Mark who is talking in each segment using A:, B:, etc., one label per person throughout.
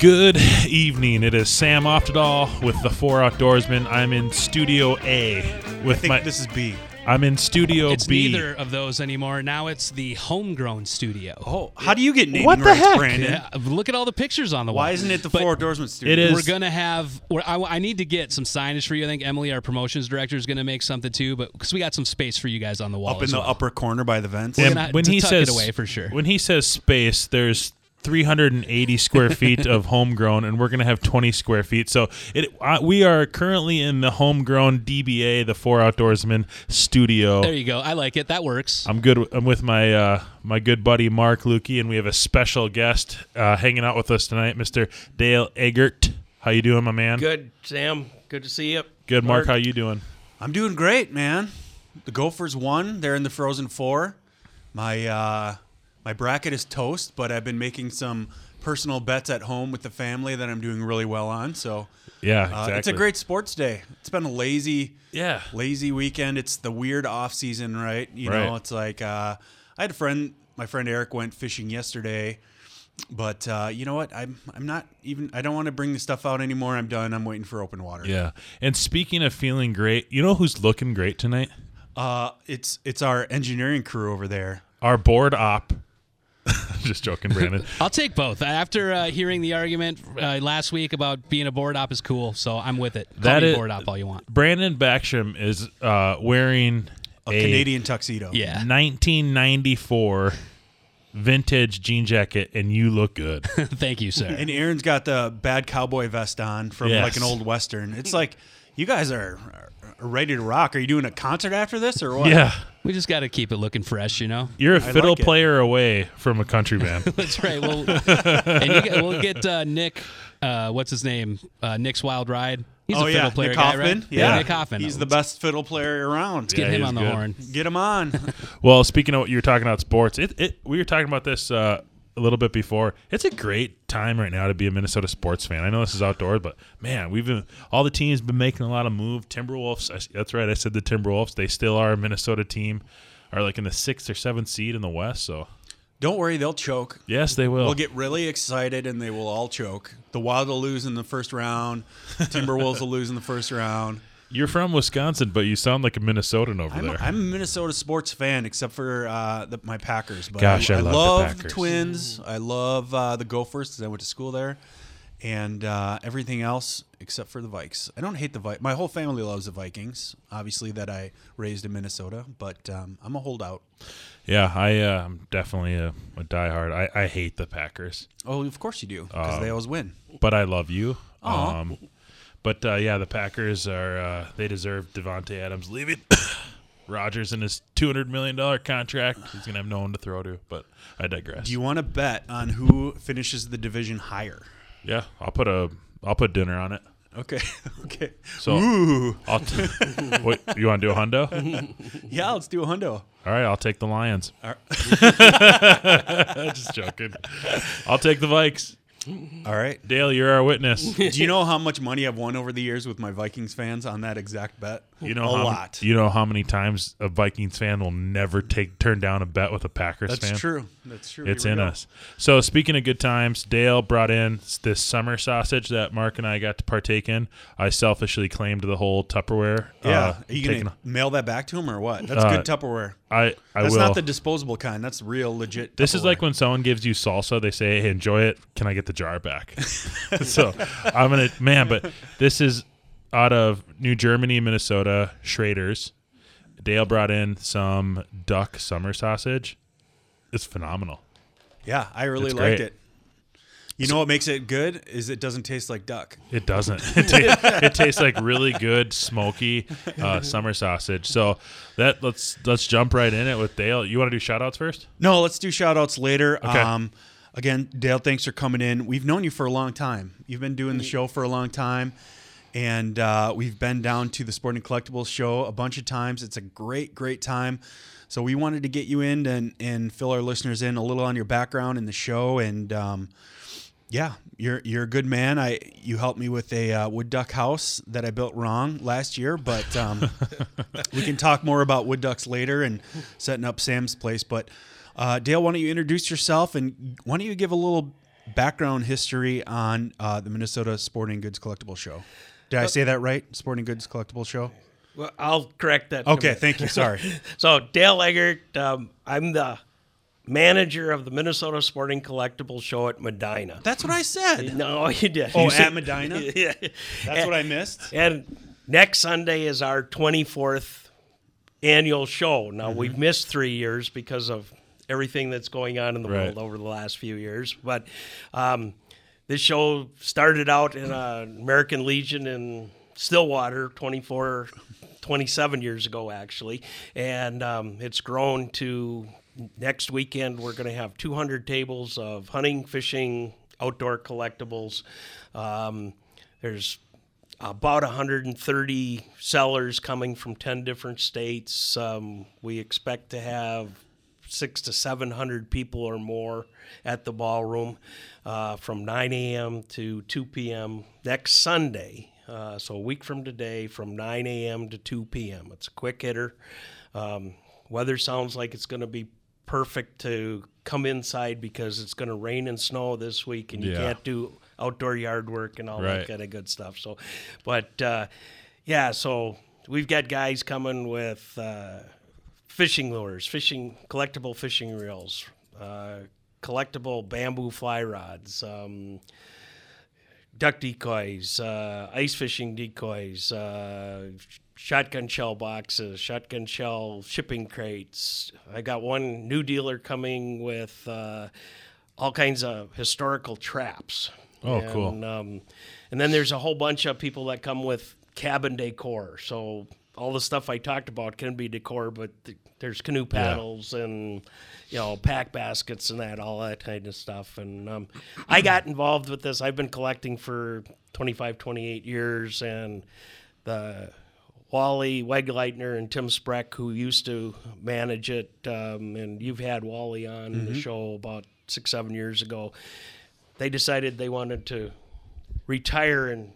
A: Good evening. It is Sam Oftedal with the Four Outdoorsmen. I'm in Studio A with
B: think
A: my.
B: this is B.
A: I'm in Studio
C: It's
A: B.
C: neither of those anymore. Now it's the homegrown studio.
B: Oh, how do you get naming
A: What the
B: rights,
A: heck?
B: Brandon?
C: Yeah, look at all the pictures on the wall.
B: Why isn't it the
C: But
B: Four Outdoorsmen Studio?
A: It is-
C: We're gonna have. We're, I, I need to get some signage for you. I think Emily, our promotions director, is gonna make something too. But because we got some space for you guys on the wall
B: up in
C: as
B: the
C: well.
B: upper corner by the vents.
C: We're
A: And
C: gonna
A: when
C: to
A: he
C: tuck it
A: says
C: away for sure.
A: When he says space, there's 380 square feet of homegrown, and we're gonna have 20 square feet. So it uh, we are currently in the homegrown DBA, the Four Outdoorsmen studio.
C: There you go. I like it. That works.
A: I'm good. I'm with my uh, my good buddy Mark Lukey, and we have a special guest uh, hanging out with us tonight, Mr. Dale Eggert. How you doing, my man?
D: Good, Sam. Good to see you.
A: Good, Mark. How you doing?
B: I'm doing great, man. The Gophers won. They're in the Frozen Four. My uh, my bracket is toast, but I've been making some personal bets at home with the family that I'm doing really well on. So
A: Yeah,
B: uh, it's a great sports day. It's been a lazy,
A: Yeah.
B: lazy weekend. It's the weird off season, right? You know, it's like uh, I had a friend. My friend Eric went fishing yesterday, but uh, you know what? I'm I'm not even. I don't want to bring the stuff out anymore. I'm done. I'm waiting for open water.
A: Yeah. And speaking of feeling great, you know who's looking great tonight?
B: Uh, it's it's our engineering crew over there.
A: Our board op. Just joking, Brandon.
C: I'll take both. After uh, hearing the argument uh, last week about being a board op is cool, so I'm with it. Call
A: That
C: me
A: is-
C: board op all you want.
A: Brandon Backstrom is uh, wearing
B: A, Canadian tuxedo.
C: Yeah.
A: 1994 vintage jean jacket, and you look good.
C: Thank you, sir.
B: And Aaron's got the bad cowboy vest on from
A: Yes.
B: like an old western. It's like you guys are, are ready to rock. Are you doing a concert after this or what?
A: yeah.
C: we just got to keep it looking fresh, you know.
A: You're a
B: I
A: fiddle
B: like it.
A: player away from a country band.
C: That's right. We'll and you get, we'll get uh, Nick. Uh, what's his name? Uh, Nick's Wild Ride. He's
B: oh
C: a
B: yeah,
C: fiddle player
B: Nick
C: guy,
B: Hoffman.
C: right?
B: Yeah.
C: Nick Hoffman.
B: He's the best fiddle player around.
C: Get
A: Yeah,
C: him on the
A: good.
C: horn.
B: Get him on.
A: Well, speaking of what you were talking about sports, it, it we were talking about this uh, a little bit before. It's a great time right now to be a Minnesota sports fan. I know this is outdoors, but man, we've been all the teams been making a lot of moves. Timberwolves, I, that's right, I said the Timberwolves. They still are a Minnesota team, are like in the sixth or seventh seed in the West. So
B: Don't worry, they'll choke.
A: yes, they will.
B: We'll get really excited and they will all choke. The Wild will lose in the first round. Timberwolves will lose in the first round.
A: You're from Wisconsin, but you sound like a Minnesotan over
B: I'm,
A: there.
B: I'm a Minnesota sports fan, except for uh, the, my Packers. But
A: Gosh, I love the
B: love
A: Packers.
B: Twins. I love uh, the Gophers because I went to school there, and uh, everything else except for the Vikes. I don't hate the Vikes. My whole family loves the Vikings. Obviously, that I raised in Minnesota, but um, I'm a holdout.
A: yeah, I uh, I'm definitely a, a diehard. I, I hate the Packers.
B: Oh, of course you do, because
A: Um,
B: they always win.
A: but I love you. Um, but uh, yeah, the Packers are uh, they deserve Davante Adams leaving. Rodgers in his two hundred million dollar contract. He's gonna have no one to throw to. But I digress.
B: Do you want to bet on who finishes the division higher?
A: yeah, I'll put a I'll put dinner on it.
B: Okay, okay.
A: So
B: Ooh,
A: I'll t- what you want to do a hundo?
B: yeah, let's do a hundo.
A: All right, I'll take the Lions.
B: All
A: Just joking. I'll take the Vikes.
B: All right.
A: Dale, you're our witness.
B: Do you know how much money I've won over the years with my Vikings fans on that exact bet?
A: You know
B: a
A: how,
B: lot.
A: You know how many times a Vikings fan will never take turn down a bet with a Packers
B: That's
A: fan.
B: That's true. That's true.
A: It's
B: Here
A: in us. So speaking of good times, Dale brought in this summer sausage that Mark and I got to partake in. I selfishly claimed the whole Tupperware.
B: Yeah.
A: uh,
B: Are you gonna mail that back to him or what? That's
A: Uh,
B: good Tupperware.
A: I I
B: That's
A: will.
B: not the disposable kind. That's real legit.
A: this is like when someone gives you salsa, they say, "Hey, enjoy it. Can I get the jar back?" so I'm gonna man, but this is out of New Germany, Minnesota, Schrader's. Dale brought in some duck summer sausage. It's phenomenal.
B: Yeah, I really
A: It's
B: liked
A: great.
B: it. You know what makes it good is it doesn't taste like duck.
A: It doesn't. It, ta- it tastes like really good smoky uh, summer sausage. So that let's let's jump right in it with Dale. You want to do shout outs first?
B: No, let's do shout outs later.
A: Okay.
B: Um, again, Dale, thanks for coming in. We've known you for a long time. You've been doing the show for a long time. And uh, we've been down to the Sporting Collectibles show a bunch of times. It's a great, great time. So we wanted to get you in and, and fill our listeners in a little on your background in the show. And um, yeah, you're you're a good man. I you helped me with a uh, wood duck house that I built wrong last year, but um, we can talk more about wood ducks later and setting up Sam's place. But uh, Dale, why don't you introduce yourself and why don't you give a little background history on uh, the Minnesota Sporting Goods Collectible Show. Did I say that right? Sporting Goods Collectible Show.
D: Well, I'll correct that.
B: Okay, thank you. Sorry.
D: So Dale Eggert, um, I'm the manager of the Minnesota Sporting Collectible Show at Medina.
B: That's what I said.
D: No, you did.
B: Oh,
D: You
B: at
D: said-
B: Medina?
D: yeah.
B: That's what I missed.
D: And next Sunday is our 24th annual show. Now,
B: Mm-hmm.
D: we've missed three years because of everything that's going on in the
A: Right.
D: world over the last few years. But um, this show started out in uh, American Legion in Stillwater 24, 27 years ago, actually. And um, it's grown to next weekend, we're going to have 200 tables of hunting, fishing, outdoor collectibles. Um, there's about 130 sellers coming from 10 different states. Um, we expect to have six to 700 people or more at the ballroom uh, from 9 a.m. to 2 p.m. next Sunday. Uh, so a week from today, from 9 a.m. to 2 p.m. It's a quick hitter. Um, weather sounds like it's going to be perfect to come inside because it's going to rain and snow this week, and you
A: Yeah.
D: can't do outdoor yard work and all
A: Right.
D: that kind of good stuff. So, but uh, yeah, so we've got guys coming with uh, fishing lures, fishing collectible fishing reels, uh, collectible bamboo fly rods. Um, duck decoys, uh, ice fishing decoys, uh, shotgun shell boxes, shotgun shell shipping crates. I got one new dealer coming with uh, all kinds of historical traps.
A: Oh, cool.
D: Um, and then there's a whole bunch of people that come with cabin decor. So all the stuff I talked about can be decor, but th- there's canoe paddles and you know pack baskets and that, all that kind of stuff. And um, I got involved with this. I've been collecting for 25, 28 years, and the Wally Wegleitner and Tim Spreck, who used to manage it, um, and you've had Wally on the show about six, seven years ago. They decided they wanted to retire and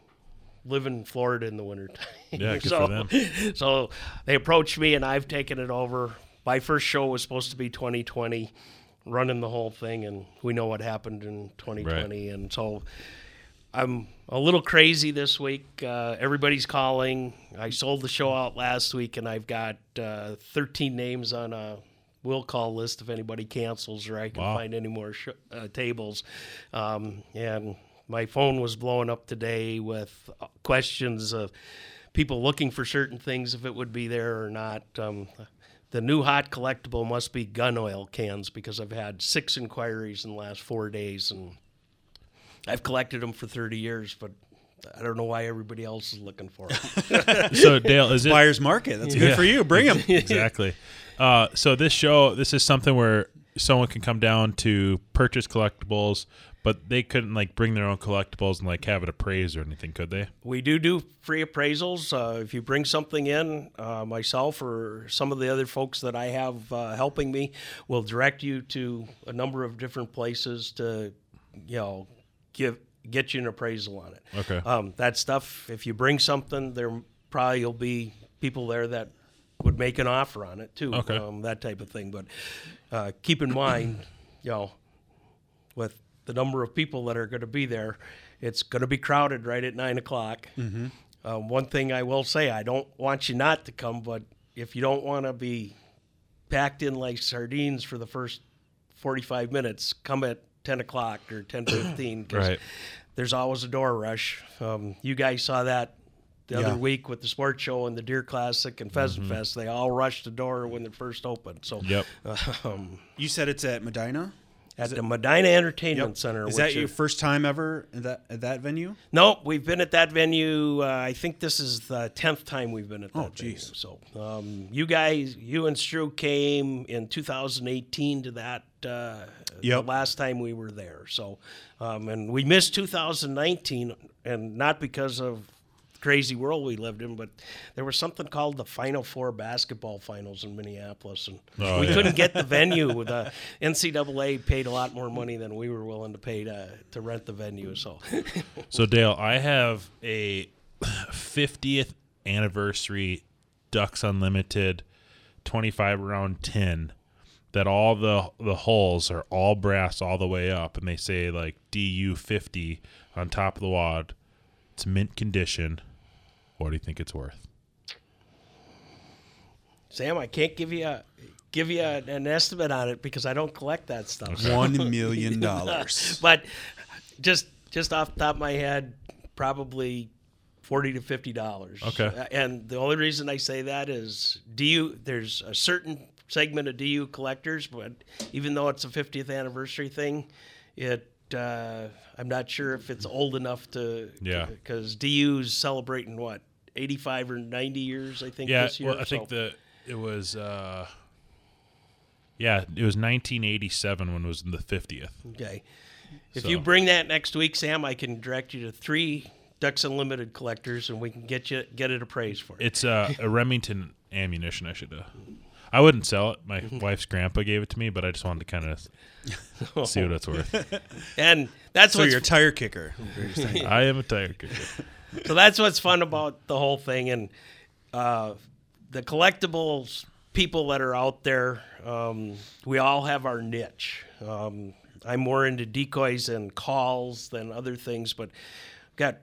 D: live in Florida in the wintertime.
A: Yeah, good
D: so,
A: for them.
D: So they approached me, and I've taken it over. My first show was supposed to be 2020, running the whole thing, and we know what happened in 2020. And so I'm a little crazy this week. Uh, everybody's calling. I sold the show out last week, and I've got uh, 13 names on a will call list if anybody cancels or I can
A: Wow.
D: find any more sh- uh, tables. Um, and my phone was blowing up today with uh, questions of people looking for certain things if it would be there or not. Um, the new hot collectible must be gun oil cans because I've had six inquiries in the last four days and I've collected them for 30 years, but I don't know why everybody else is looking for them.
A: So Dale, is it
B: Buyer's market. That's good
A: Yeah.
B: for you. Bring them.
A: exactly? Uh, so this show, this is something where someone can come down to purchase collectibles, but they couldn't like bring their own collectibles and like have it appraised or anything, could they?
D: we do do free appraisals. Uh, if you bring something in, uh, myself or some of the other folks that I have uh, helping me will direct you to a number of different places to, you know, give get you an appraisal on it.
A: Okay.
D: Um, that stuff, if you bring something, there probably will be people there that would make an offer on it too.
A: Okay.
D: Um, that type of thing. But uh, keep in mind, you know, with the number of people that are going to be there, it's going to be crowded right at nine o'clock. Mm-hmm. Um, one thing I will say, I don't want you not to come, but if you don't want to be packed in like sardines for the first 45 minutes, come at 10 o'clock or 10.15
A: Right.
D: there's always a door rush. Um, you guys saw that the
B: Yeah.
D: other week with the sports show and the Deer Classic and Pheasant Fest. They all rushed the door when it first opened. So
A: Yep.
D: um,
B: You said it's at Medina.
D: at the Medina Entertainment Center.
B: Is that your first time ever at that at that venue?
D: No, we've been at that venue. Uh, I think this is the tenth time we've been at that.
B: Oh,
D: venue.
B: geez.
D: So um, you guys, you and Stru came in 2018 to that. Uh,
B: Yep.
D: The last time we were there. So, um, and we missed 2019, and not because of the crazy world we lived in, but there was something called the Final Four basketball finals in Minneapolis, and
A: Oh,
D: we
A: yeah.
D: couldn't get the venue. The NCAA paid a lot more money than we were willing to pay to to rent the venue. So.
A: So Dale, I have a 50th anniversary Ducks Unlimited 25 round tin that all the the holes are all brass all the way up, and they say like DU fifty on top of the wad. It's mint condition. What do you think it's worth?
D: Sam, I can't give you a give you a, an estimate on it because I don't collect that stuff.
B: One million dollars.
D: But just just off the top of my head, probably forty to fifty dollars.
A: Okay.
D: And the only reason I say that is DU. There's a certain segment of DU collectors, but even though it's a 50th anniversary thing, it uh, I'm not sure if it's old enough to.
A: Yeah.
D: Because DU's celebrating what 85 or 90 years, I think.
A: Yeah,
D: this year.
A: well, I think
D: so-
A: the it was. uh Yeah, it was 1987 when it was the 50th.
D: Okay. If
A: So-
D: you bring that next week, Sam, I can direct you to three Ducks Unlimited collectors, and we can get you get it appraised for you.
A: It's uh, a Remington ammunition. I should. Uh, I wouldn't sell it. My wife's grandpa gave it to me, but I just wanted to kind of see what it's worth.
D: and that's
B: So
D: what's
B: you're a tire kicker.
A: I am a tire kicker.
D: So that's what's fun about the whole thing, and uh, the collectibles people that are out there. Um, we all have our niche. Um, I'm more into decoys and calls than other things, but I've got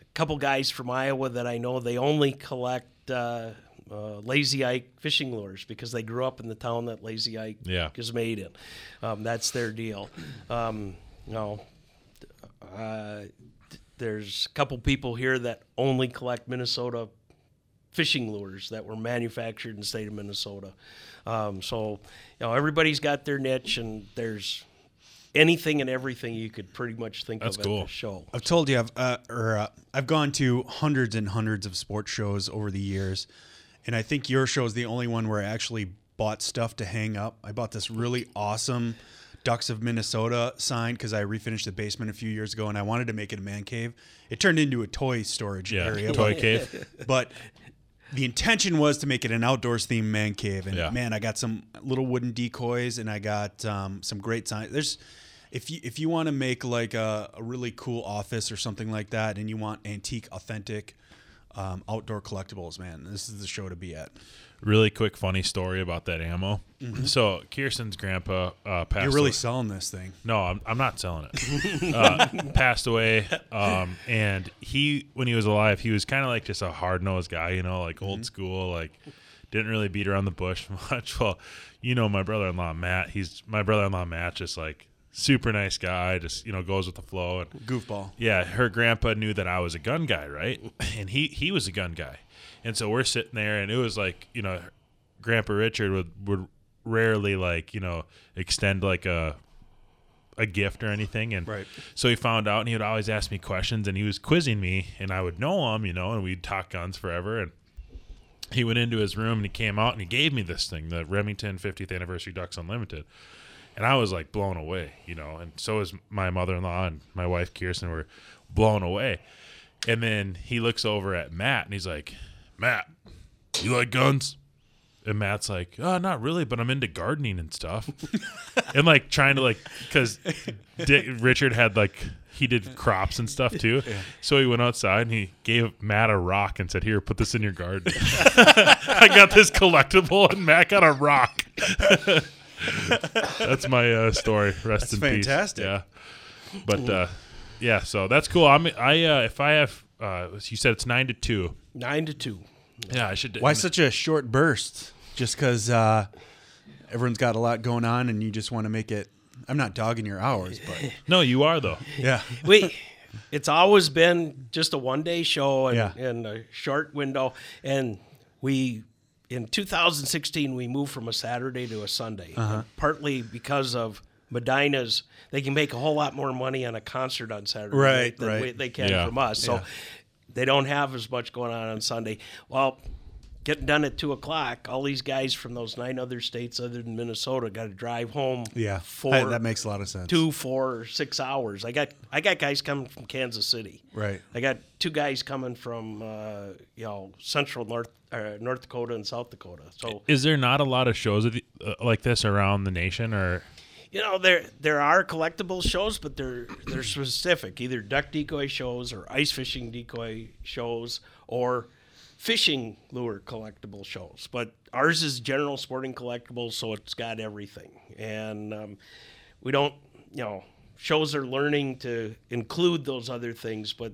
D: a couple guys from Iowa that I know they only collect uh, uh, Lazy Ike fishing lures because they grew up in the town that Lazy Ike
A: Yeah.
D: is made in. Um, that's their deal. Um, you know, uh, there's a couple people here that only collect Minnesota fishing lures that were manufactured in the state of Minnesota. Um, so, you know, everybody's got their niche, and there's anything and everything you could pretty much think
A: That's
D: of
A: cool.
D: at the show.
B: I've told you I've uh, or uh, I've gone to hundreds and hundreds of sports shows over the years, and I think your show is the only one where I actually bought stuff to hang up. I bought this really awesome Ducks of Minnesota sign because I refinished the basement a few years ago, and I wanted to make it a man cave. It turned into a toy storage
A: Yeah,
B: area,
A: toy
B: but-
A: cave.
B: but the intention was to make it an outdoors themed man cave and
A: Yeah.
B: man i got some little wooden decoys and i got um, some great signs there's if you if you want to make like a, a really cool office or something like that and you want antique authentic um, outdoor collectibles man this is the show to be at
A: Really quick, funny story about that ammo. So Kirsten's grandpa uh, passed.
B: Mm-hmm. you're really
A: away-
B: selling this thing
A: No, I'm, I'm not selling it. uh, passed away, um, and he, when he was alive, he was kind of like just a hard nosed guy, you know, like old school, like didn't really beat around the bush much. Well, you know, my brother in law Matt, he's my brother in law Matt, just like super nice guy, just you know goes with the flow. And
B: goofball
A: yeah, her grandpa knew that I was a gun guy, right? And he he was a gun guy, and so we're sitting there, and it was like you know, Grandpa Richard would would rarely like you know extend like a a gift or anything, and
B: Right.
A: so he found out, and he would always ask me questions, and he was quizzing me, and I would know him, you know, and we'd talk guns forever, and he went into his room and he came out and he gave me this thing, the Remington 50th anniversary Ducks Unlimited. And I was like blown away, you know, and so was my mother in law and my wife Kirsten were blown away. And then he looks over at Matt and he's like, Matt, you like guns? And Matt's like, oh, not really, but I'm into gardening and stuff. and like trying to like, because Richard had like, he did crops and stuff too. So he went outside and he gave Matt a rock and said, here, put this in your garden. I got this collectible and Matt got a rock. That's my uh, story. Rest
B: That's
A: in
B: fantastic.
A: peace. Yeah. But uh, yeah, so that's cool. I'm I uh, if I have uh, you said it's nine to two.
D: Nine to two.
A: Yeah, I should.
B: why such a short burst just because uh, everyone's got a lot going on and you just want to make it i'm not dogging your hours but
A: No, you are though.
B: yeah
D: we it's always been just a one day show and,
B: Yeah.
D: and a short window and we in 2016 we moved from a saturday to a sunday
B: Uh-huh.
D: partly because of medina's they can make a whole lot more money on a concert on saturday
B: Right,
D: than
B: right.
D: we- they can
A: Yeah.
D: from us so
B: Yeah.
D: they don't have as much going on on sunday well getting done at two o'clock all these guys from those nine other states other than minnesota got to drive home
B: yeah
D: for
B: I- that makes a lot of sense
D: two, four, six hours. I got I got guys coming from Kansas City.
B: Right.
D: I got two guys coming from uh, you know central North uh, North Dakota and South Dakota. So
A: Is there not a lot of shows of the, uh, like this around the nation, or
D: you know there there are collectible shows, but they're they're specific. Either duck decoy shows or ice fishing decoy shows or fishing lure collectible shows, but ours is general sporting collectibles, so it's got everything. And um, we don't, you know, shows are learning to include those other things, but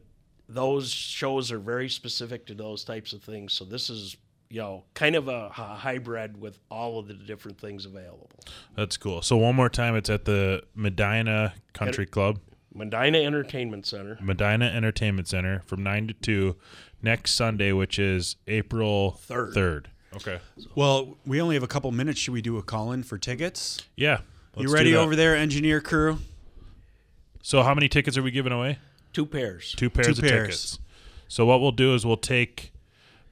D: those shows are very specific to those types of things. So this is, you know, kind of a, a hybrid with all of the different things available.
A: That's cool. So one more time, it's at the Medina Country Club,
D: Medina Entertainment Center.
A: Medina Entertainment Center, from nine to two next Sunday, which is April
D: Third.
A: Third. Okay.
B: Well, we only have a couple minutes. Should we do a call in for tickets?
A: Yeah.
B: you
A: let's
B: ready
A: do that.
B: over there, engineer crew?
A: So how many tickets are we giving away?
D: Two pairs.
A: Two pairs of
B: pairs.
A: tickets. So what we'll do is we'll take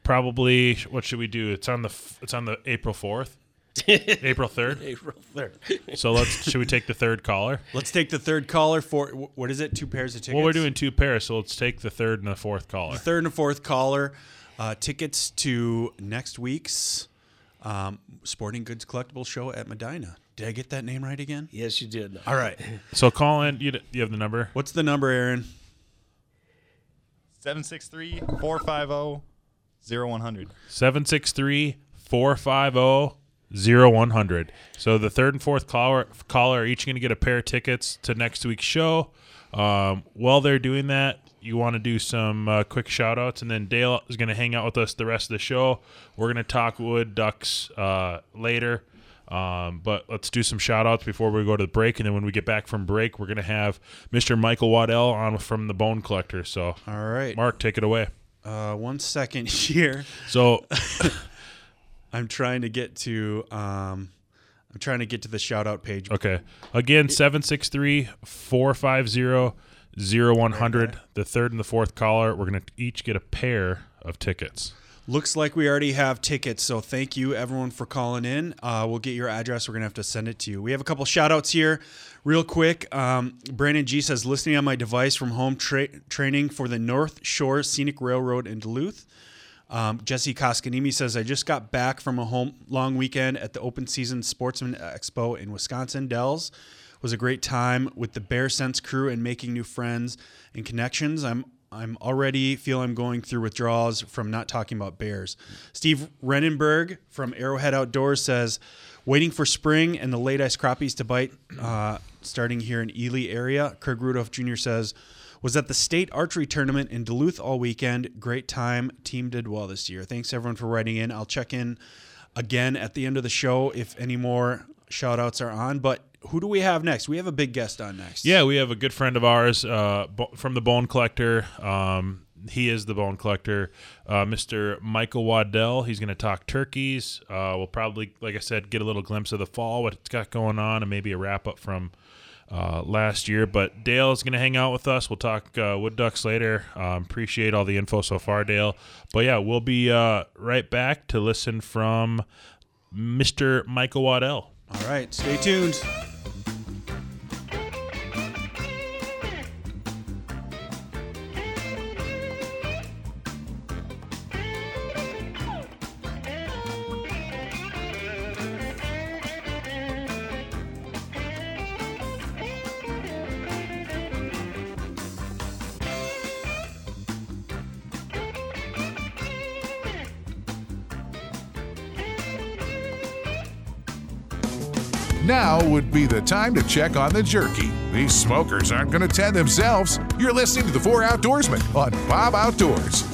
A: probably what should we do? It's on the it's on the April fourth, April third.
D: April 3rd.
A: So let's should we take the third caller?
B: Let's take the third caller for what is it? Two pairs of tickets.
A: Well, we're doing two pairs, so let's take the third and the fourth caller.
B: the third and fourth caller. Uh, tickets to next week's um, Sporting Goods Collectible Show at Medina. Did I get that name right again?
D: yes, you did.
B: All right.
A: So call in. You, you have the number.
B: What's the number, Aaron?
E: 763 450 0100.
A: 763-450-0100. So the third and fourth caller, caller are each going to get a pair of tickets to next week's show. Um, while they're doing that, you want to do some uh, quick shout outs, and then Dale is going to hang out with us the rest of the show. We're going to talk wood ducks uh, later. Um, but let's do some shout outs before we go to the break. And then when we get back from break, we're going to have Mr. Michael Waddell on from the Bone Collector. So,
B: All right.
A: Mark, take it away.
B: Uh, one second here.
A: So,
B: I'm trying to get to um, I'm trying to get to the shout out page.
A: Okay. Again, 763 450 0100. The third and the fourth caller, we're going to each get a pair of tickets.
B: Looks like we already have tickets, so thank you everyone for calling in. Uh, we'll get your address. We're gonna have to send it to you. We have a couple shout outs here, real quick. Um, Brandon G says listening on my device from home tra- training for the North Shore Scenic Railroad in Duluth. Um, Jesse Koskanimi says I just got back from a home long weekend at the Open Season Sportsman Expo in Wisconsin Dells. was a great time with the Bear Sense crew and making new friends and connections. I'm I'm already feel I'm going through withdrawals from not talking about bears. Steve Renenberg from Arrowhead Outdoors says, waiting for spring and the late ice crappies to bite, uh, starting here in Ely area. Craig Rudolph Jr. says, was at the state archery tournament in Duluth all weekend. Great time. Team did well this year. Thanks everyone for writing in. I'll check in again at the end of the show if any more shout outs are on. But who do we have next? We have a big guest on next.
A: Yeah, we have a good friend of ours uh, from the Bone Collector. Um, he is the Bone Collector, uh, Mr. Michael Waddell. He's going to talk turkeys. Uh, we'll probably, like I said, get a little glimpse of the fall, what it's got going on, and maybe a wrap up from uh, last year. But Dale is going to hang out with us. We'll talk uh, wood ducks later. Um, appreciate all the info so far, Dale. But yeah, we'll be uh, right back to listen from Mr. Michael Waddell.
B: All right. Stay tuned.
F: Time to check on the jerky. These smokers aren't going to tend themselves. You're listening to the Four Outdoorsmen on Bob Outdoors.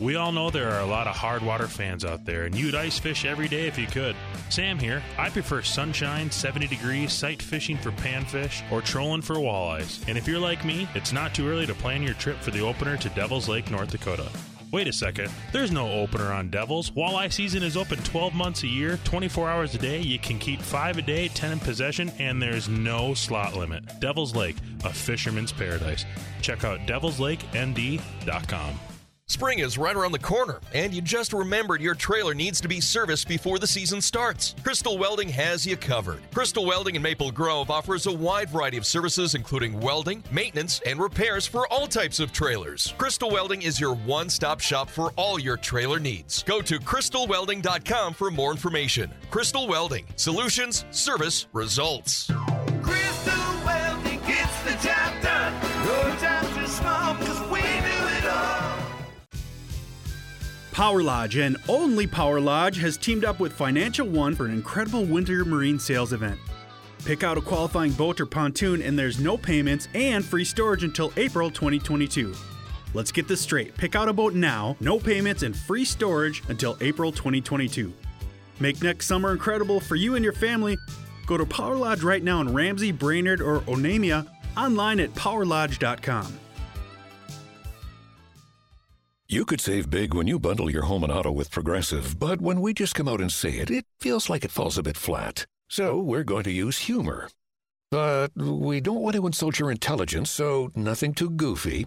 A: We all know there are a lot of hard water fans out there, and you'd ice fish every day if you could. Sam here. I prefer sunshine, 70 degrees, sight fishing for panfish, or trolling for walleyes. And if you're like me, it's not too early to plan your trip for the opener to Devil's Lake, North Dakota. Wait a second. There's no opener on Devils. Walleye season is open 12 months a year, 24 hours a day. You can keep 5 a day, 10 in possession, and there's no slot limit. Devil's Lake, a fisherman's paradise. Check out devilslakend.com.
G: Spring is right around the corner, and you just remembered your trailer needs to be serviced before the season starts. Crystal Welding has you covered. Crystal Welding in Maple Grove offers a wide variety of services, including welding, maintenance, and repairs for all types of trailers. Crystal Welding is your one stop shop for all your trailer needs. Go to crystalwelding.com for more information. Crystal Welding Solutions, Service, Results.
H: Crystal
B: Power Lodge and only Power Lodge has teamed up with Financial One for an incredible winter marine sales event. Pick out a qualifying boat or pontoon, and there's no payments and free storage until April 2022. Let's get this straight. Pick out a boat now, no payments, and free storage until April 2022. Make next summer incredible for you and your family. Go to Power Lodge right now in Ramsey, Brainerd, or Onamia, online at powerlodge.com.
I: You could save big when you bundle your home and auto with Progressive, but when we just come out and say it, it feels like it falls a bit flat. So we're going to use humor. But we don't want to insult your intelligence, so nothing too goofy.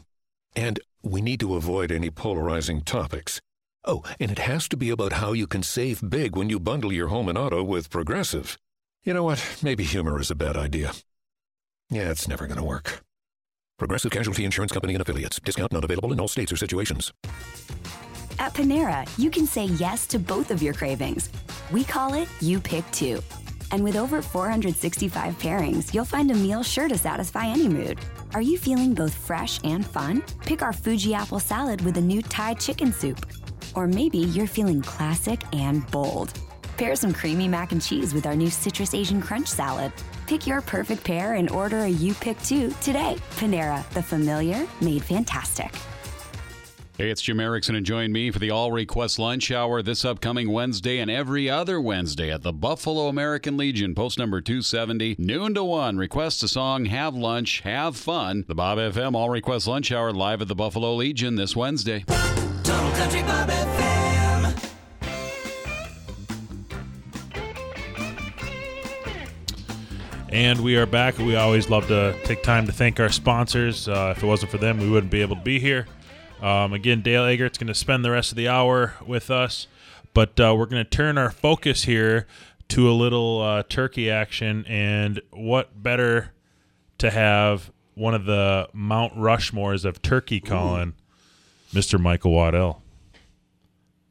I: And we need to avoid any polarizing topics. Oh, and it has to be about how you can save big when you bundle your home and auto with Progressive. You know what? Maybe humor is a bad idea. Yeah, it's never going to work. Progressive Casualty Insurance Company and affiliates. Discount not available in all states or situations.
J: At Panera, you can say yes to both of your cravings. We call it You Pick Two. And with over 465 pairings, you'll find a meal sure to satisfy any mood. Are you feeling both fresh and fun? Pick our Fuji apple salad with a new Thai chicken soup. Or maybe you're feeling classic and bold. Pair some creamy mac and cheese with our new Citrus Asian Crunch salad. Pick your perfect pair and order a You Pick Two today. Panera, the familiar made fantastic.
K: Hey, it's Jim Erickson, and join me for the All Request Lunch Hour this upcoming Wednesday and every other Wednesday at the Buffalo American Legion, post number 270, noon to 1. Request a song, have lunch, have fun. The Bob FM All Request Lunch Hour live at the Buffalo Legion this Wednesday.
H: Total Country Bob FM.
A: And we are back. We always love to take time to thank our sponsors. Uh, if it wasn't for them, we wouldn't be able to be here. Um, again, Dale Eggert's going to spend the rest of the hour with us, but uh, we're going to turn our focus here to a little uh, turkey action. And what better to have one of the Mount Rushmores of turkey calling, Mr. Michael Waddell.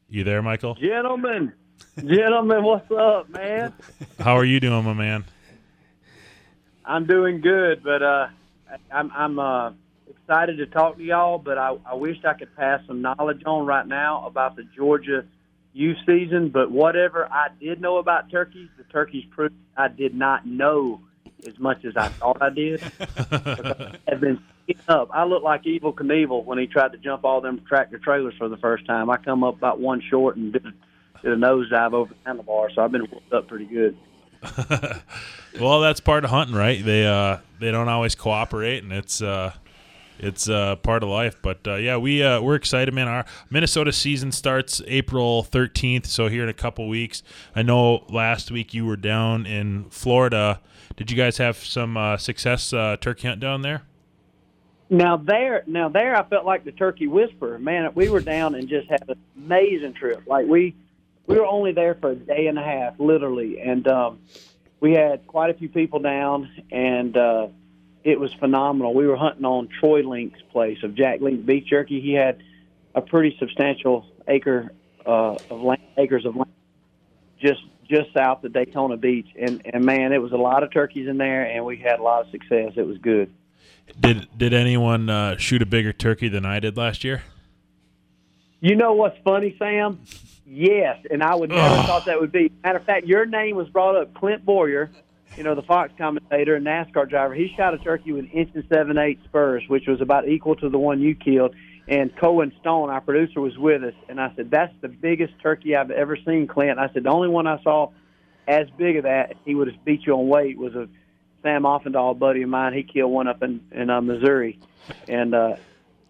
A: You there, Michael?
L: Gentlemen, gentlemen, what's up, man?
A: How are you doing, my man?
L: I'm doing good, but uh, I'm I'm uh, excited to talk to y'all. But I, I wish I could pass some knowledge on right now about the Georgia youth season. But whatever I did know about turkeys, the turkeys proved I did not know as much as I thought I did. I've been up. I look like Evel Knievel when he tried to jump all them tractor trailers for the first time. I come up about one short and did, did a nosedive over the handlebar, so I've been whooped up pretty good.
A: well, that's part of hunting, right? They uh they don't always cooperate, and it's uh it's uh part of life. But uh, yeah, we uh, we're excited, man. Our Minnesota season starts April thirteenth, so here in a couple weeks. I know last week you were down in Florida. Did you guys have some uh, success uh, turkey hunt down there?
L: Now there, now there, I felt like the turkey whisperer. Man, we were down and just had an amazing trip. Like we, we were only there for a day and a half, literally, and um, we had quite a few people down, and uh, it was phenomenal. We were hunting on Troy Link's place of Jack Link Beef Jerky. He had a pretty substantial acre uh, of land, acres of land just just south of Daytona Beach, and and man, it was a lot of turkeys in there, and we had a lot of success. It was good.
A: Did did anyone uh, shoot a bigger turkey than I did last year?
L: You know what's funny, Sam? Yes, and I would never
A: Ugh.
L: thought that would be. Matter of fact, your name was brought up. Clint Bowyer, you know the Fox commentator and NASCAR driver. He shot a turkey with inch and seven eight spurs, which was about equal to the one you killed. And Cohen Stone, our producer, was with us, and I said, "That's the biggest turkey I've ever seen, Clint." I said, "The only one I saw as big of that, he would have beat you on weight, was a Sam Oftedal buddy of mine. He killed one up in in uh, Missouri, and uh,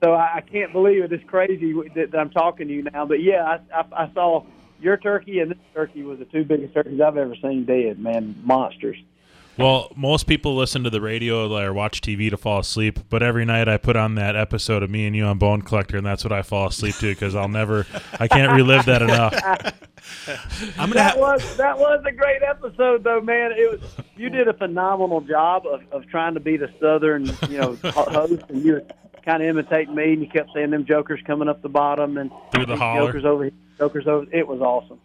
L: so I, I can't believe it. It's crazy that, that I'm talking to you now. But yeah, I, I, I saw your turkey and this turkey was the two biggest turkeys I've ever seen dead. Man, monsters.
A: Well, most people listen to the radio or watch TV to fall asleep, but every night I put on that episode of me and you on Bone Collector, and that's what I fall asleep to because I'll never, I can't relive that enough.
B: I'm gonna
L: that
B: have.
L: was that was a great episode though, man. It was you did a phenomenal job of, of trying to be the southern, you know, host, and you were kind of imitating me, and you kept saying them jokers coming up the bottom and
A: Through the holler.
L: jokers over here, jokers over. It was awesome.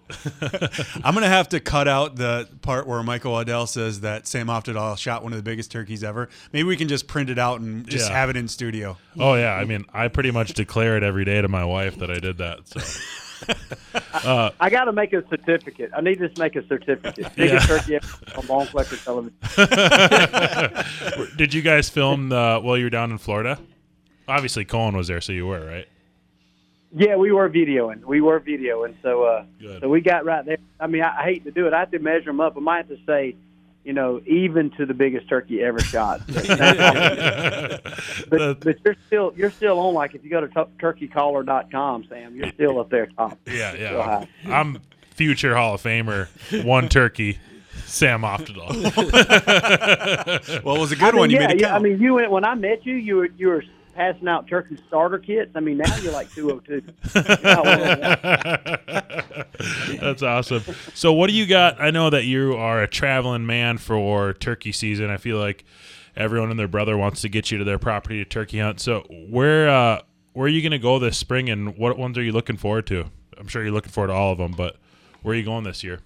B: I'm gonna have to cut out the part where Michael Waddell says that Sam Oftedal shot one of the biggest turkeys ever. Maybe we can just print it out and just
A: Yeah.
B: have it in studio.
A: Oh yeah, I mean, I pretty much declare it every day to my wife that I did that. So Uh,
L: I got to make a certificate. I need to make a certificate. Biggest turkey ever on Bone Collector Television.
A: Did you guys film the, while you were down in Florida? Obviously, Colin was there, so you were right.
L: Yeah, we were videoing. We were videoing. So, uh,
A: Good.
L: so we got right there. I mean, I, I hate to do it. I have to measure them up. I might have to say, you know, even to the biggest turkey ever shot. but, but you're still you're still on. Like if you go to tu- turkeycaller.com, Sam, you're still up there top.
A: Yeah,
L: Still
A: yeah.
L: high.
A: I'm future Hall of Famer, one turkey, Sam Oftedal.
B: well, it was a good
L: mean,
B: one. You
L: yeah,
B: made it
L: yeah. I mean, you went when I met you. You were you were passing out turkey starter kits. I mean, now you're like 202.
A: That's awesome. So, what do you got? I know that you are a traveling man for turkey season. I feel like everyone and their brother wants to get you to their property to turkey hunt. So, where uh, where are you going to go this spring, and what ones are you looking forward to? I'm sure you're looking forward to all of them, but where are you going this year?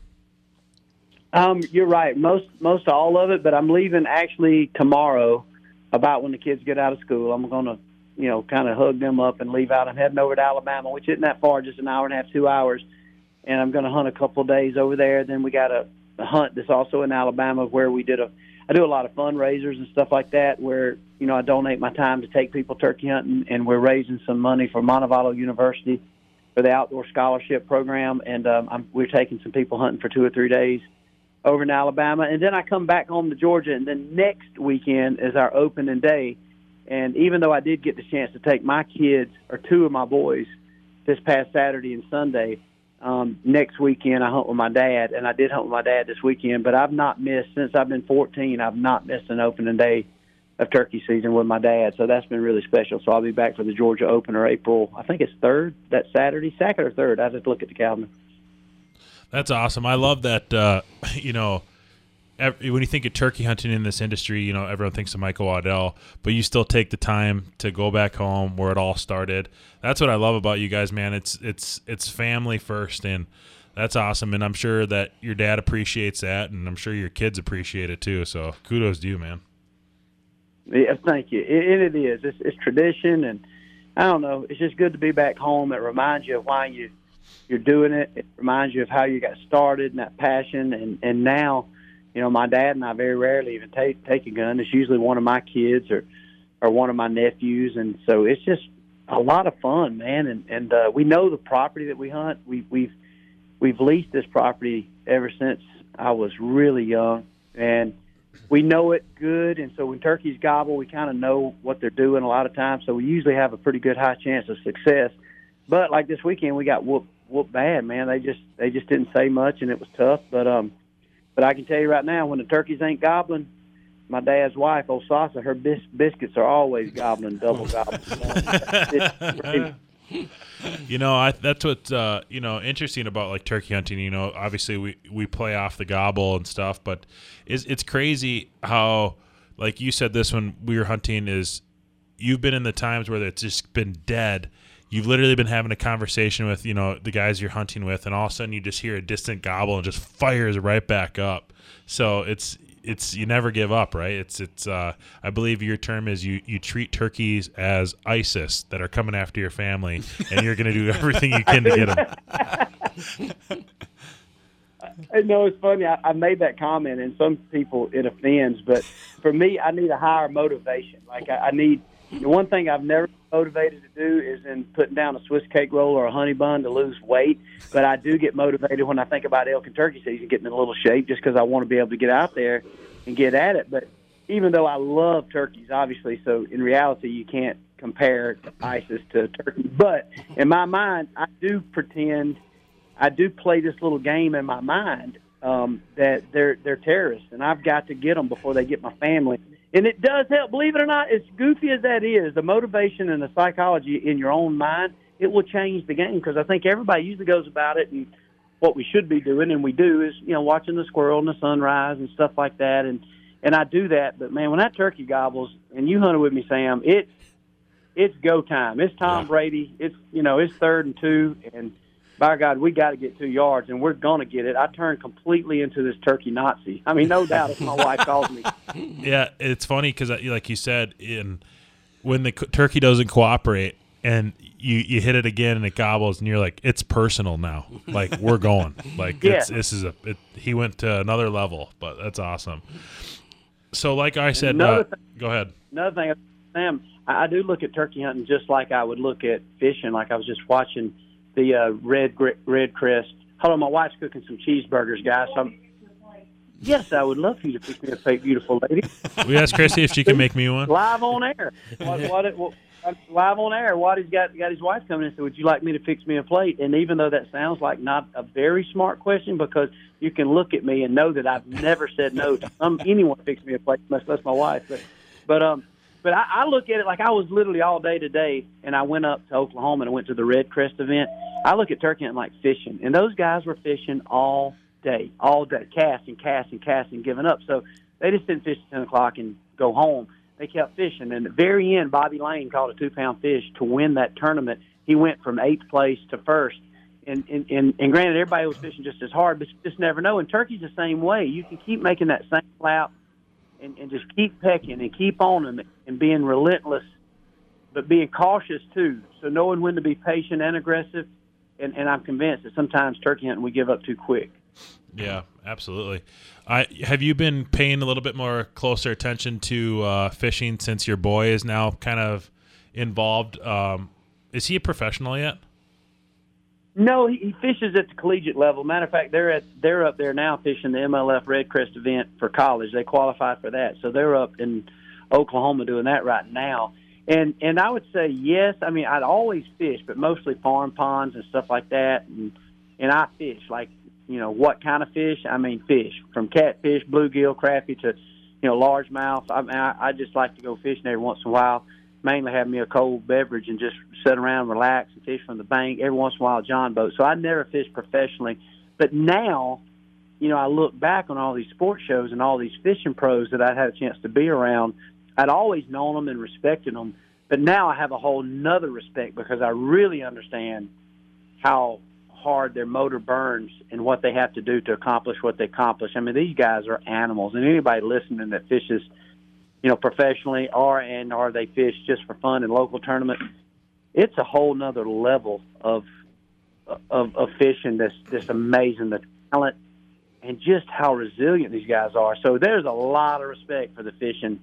L: Um, you're right. Most most all of it, but I'm leaving actually tomorrow. About when the kids get out of school, I'm going to, you know, kind of hug them up and leave out. I'm heading over to Alabama, which isn't that far, just an hour and a half, two hours, and I'm going to hunt a couple of days over there. Then we got a, a hunt that's also in Alabama where we did a. I do a lot of fundraisers and stuff like that, where you know I donate my time to take people turkey hunting, and we're raising some money for Montevallo University for the outdoor scholarship program, and um, I'm, we're taking some people hunting for two or three days over in Alabama, and then I come back home to Georgia, and then next weekend is our opening day. And even though I did get the chance to take my kids or two of my boys this past Saturday and Sunday, um, next weekend I hunt with my dad, and I did hunt with my dad this weekend. But I've not missed since I've been 14. I've not missed an opening day of turkey season with my dad, so that's been really special. So I'll be back for the Georgia opener April. I think it's third that Saturday, second or third. I to look at the calendar.
A: That's awesome. I love that. Uh, you know, ev when you think of turkey hunting in this industry, you know everyone thinks of Michael Waddell, but you still take the time to go back home where it all started. That's what I love about you guys, man. It's it's it's family first, and that's awesome. And I'm sure that your dad appreciates that, and I'm sure your kids appreciate it too. So kudos to you, man.
L: Yeah, thank you. It, it is. It's, it's tradition, and I don't know. It's just good to be back home. It reminds you of why you you're doing it. It reminds you of how you got started and that passion. And and now, you know, my dad and I very rarely even take take a gun. It's usually one of my kids or or one of my nephews, and so it's just a lot of fun, man. And and uh, we know the property that we hunt. We we've we've leased this property ever since I was really young, and we know it good. And so when turkeys gobble, we kind of know what they're doing a lot of times. So we usually have a pretty good high chance of success. But like this weekend, we got whooped whooped bad, man. They just they just didn't say much, and it was tough. But um, but I can tell you right now, when the turkeys ain't gobbling, my dad's wife, old Osasa, her bis- biscuits are always gobbling, double gobbling.
A: You know, I that's what's uh, you know interesting about like turkey hunting. You know, obviously we we play off the gobble and stuff, but it's it's crazy how like you said this when we were hunting is you've been in the times where it's just been dead. You've literally been having a conversation with you know the guys you're hunting with, and all of a sudden you just hear a distant gobble and just fires right back up. So it's it's you never give up, right? It's it's uh, I believe your term is you you treat turkeys as ISIS that are coming after your family, and you're going to do everything you can to get them.
L: Know it's funny. I, I made that comment, and some people it offends, but for me, I need a higher motivation. Like I, I need the one thing I've never motivated to do is in putting down a Swiss cake roll or a honey bun to lose weight. But I do get motivated when I think about elk and turkey season, getting in a little shape, just because I want to be able to get out there and get at it. But even though I love turkeys, obviously, so in reality, you can't compare ISIS to turkey. But in my mind, I do pretend. I do play this little game in my mind um, that they're they're terrorists, and I've got to get them before they get my family. And it does help. Believe it or not, as goofy as that is, the motivation and the psychology in your own mind, it will change the game. Because I think everybody usually goes about it, and what we should be doing, and we do, is you know watching the squirrel and the sunrise and stuff like that. And and I do that. But man, when that turkey gobbles, and you hunted with me, Sam, it's it's go time. It's Tom Brady. It's you know it's third and two, and by God, we got to get two yards, and we're gonna get it. I turned completely into this turkey Nazi. I mean, no doubt, if my wife calls me.
A: Yeah, it's funny because like you said, in when the turkey doesn't cooperate, and you you hit it again and it gobbles and you're like it's personal now like we're going like it's
L: Yeah.
A: this is a it, he went to another level but that's awesome so like i said uh,
L: thing-
A: go ahead
L: Another thing, Sam, I I do look at turkey hunting just like I would look at fishing. Like I was just watching the uh, red Gr- red crest. Hold on, my wife's cooking some cheeseburgers, guys. So I'm, yes, I would love for you to pick me a fake, beautiful lady.
A: we asked chrissy if she can make me one
L: live on air. What, what, live on air. Waddy's got got his wife coming in and said, "Would you like me to fix me a plate?" And even though that sounds like not a very smart question, because you can look at me and know that I've never said no to some anyone fix me a plate, much less my wife. But but um. But I, I look at it like I was literally all day today, and I went up to Oklahoma and I went to the Red Crest event. I look at turkey hunting like fishing, and those guys were fishing all day, all day, casting, casting, casting, giving up. So they just didn't fish at ten o'clock and go home. They kept fishing, and at the very end, Bobby Lane caught a two-pound fish to win that tournament. He went from eighth place to first. And, and, and, and granted, everybody was fishing just as hard, but you just never know. And turkey's the same way. You can keep making that same lap and, and just keep pecking and keep on them and being relentless, but being cautious too. So knowing when to be patient and aggressive. And, and I'm convinced that sometimes turkey hunting we give up too quick.
A: Yeah, absolutely. I have you been paying a little bit more closer attention to uh, fishing since your boy is now kind of involved. Um, is he a professional yet?
L: No, he, he fishes at the collegiate level. Matter of fact, they're at they're up there now fishing the MLF Red Crest event for college. They qualified for that, so they're up in Oklahoma doing that right now. And and I would say yes. I mean, I'd always fish, but mostly farm ponds and stuff like that. And and I fish like you know what kind of fish? I mean, fish from catfish, bluegill, crappie to you know largemouth. I mean, I, I just like to go fishing every once in a while. Mainly have me a cold beverage and just sit around, relax, and fish from the bank. Every once in a while, John boat. So I never fished professionally, but now, you know, I look back on all these sports shows and all these fishing pros that I had a chance to be around. I'd always known them and respected them, but now I have a whole nother respect because I really understand how hard their motor burns and what they have to do to accomplish what they accomplish. I mean, these guys are animals, and anybody listening that fishes, you know, professionally or and or they fish just for fun in local tournaments, it's a whole nother level of of, of fishing that's just amazing. The talent and just how resilient these guys are. So there's a lot of respect for the fishing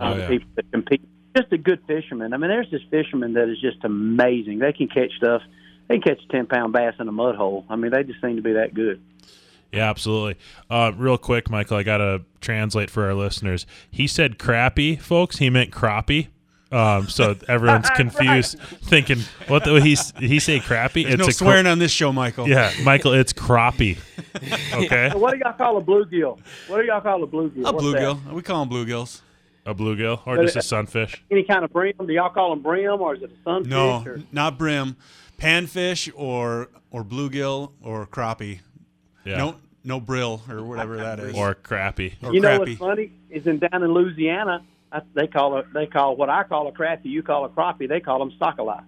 L: uh,
A: Oh, yeah.
L: people that compete. Just a good fisherman. I mean, there's this fisherman that is just amazing. They can catch stuff. They can catch a ten pound bass in a mud hole. I mean, they just seem to be that good.
A: Yeah, absolutely. Uh, real quick, Michael, I gotta translate for our listeners. He said crappy, folks. He meant crappie. Um, so everyone's confused, thinking what the, he he say crappie?
B: There's no
A: cra-
B: swearing on this show, Michael.
A: Yeah, Michael, it's crappie. Okay,
L: So what do y'all call a bluegill? What do y'all call a bluegill?
B: A
L: What's that?
B: bluegill. We call them bluegills.
A: a bluegill or
L: But
A: just a
L: it-
A: sunfish.
L: Any kind of brim? Do y'all call them brim or is it a sunfish?
B: No,
L: Or?
B: not brim. Panfish or or bluegill or crappie.
A: Yeah,
B: No, no brill or whatever that is.
A: or crappie.
B: Or crappy.
L: you know
B: crappie.
L: what's funny is in down in Louisiana, I, they call it they call what I call a crappie. You call a crappie. They call them sac-a-lait.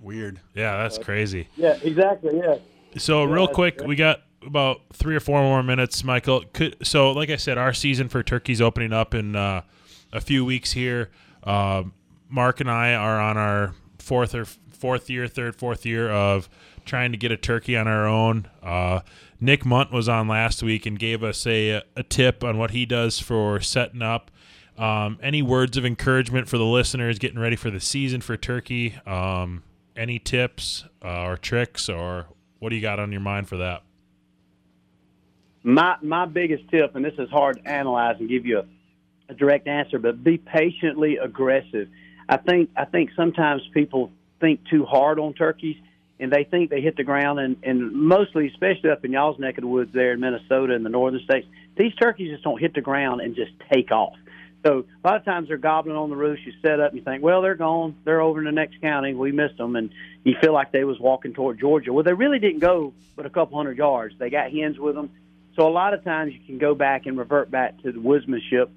B: Weird.
A: Yeah, that's crazy.
L: Yeah, exactly. Yeah.
A: So real quick,
L: great.
A: we got about three or four more minutes, Michael. Could, so, like I said, our season for turkeys opening up in uh, a few weeks here. Uh, Mark and I are on our fourth or fourth year, third, fourth year of trying to get a turkey on our own. Uh, Nick Munt was on last week and gave us a, a tip on what he does for setting up. Um, any words of encouragement for the listeners getting ready for the season for turkey? Um, any tips uh, or tricks, or what do you got on your mind for that?
L: My my biggest tip, and this is hard to analyze and give you a, a direct answer, but be patiently aggressive. I think I think sometimes people think too hard on turkeys, and they think they hit the ground, and and mostly, especially up in y'all's neck of the woods there in Minnesota and the northern states, these turkeys just don't hit the ground and just take off. So a lot of times they're gobbling on the roost. You set up and you think, well, they're gone. They're over in the next county. We missed them, and you feel like they was walking toward Georgia. Well, they really didn't go but a couple hundred yards. They got hens with them. So a lot of times you can go back and revert back to the woodsmanship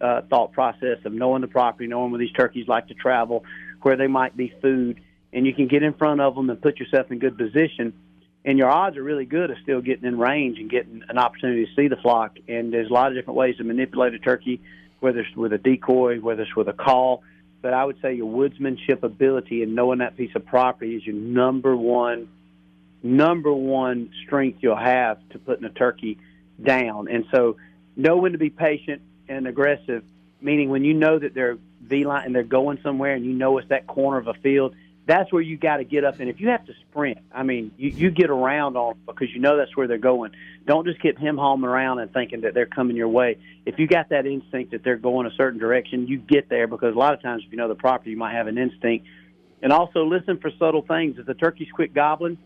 L: uh, thought process of knowing the property, knowing where these turkeys like to travel, where they might be food, and you can get in front of them and put yourself in good position. And your odds are really good of still getting in range and getting an opportunity to see the flock. And there's a lot of different ways to manipulate a turkey, whether it's with a decoy, whether it's with a call. but I would say your woodsmanship ability and knowing that piece of property is your number one number one strength you'll have to putting a turkey down. And so know when to be patient and aggressive, meaning when you know that they're V line and they're going somewhere and you know it's that corner of a field, that's where you got to get up. And if you have to sprint, I mean, you, you get around on because you know that's where they're going. Don't just keep him hauling around and thinking that they're coming your way. If you got that instinct that they're going a certain direction, you get there because a lot of times if you know the property, you might have an instinct. And also listen for subtle things. If the turkey's quit gobbling,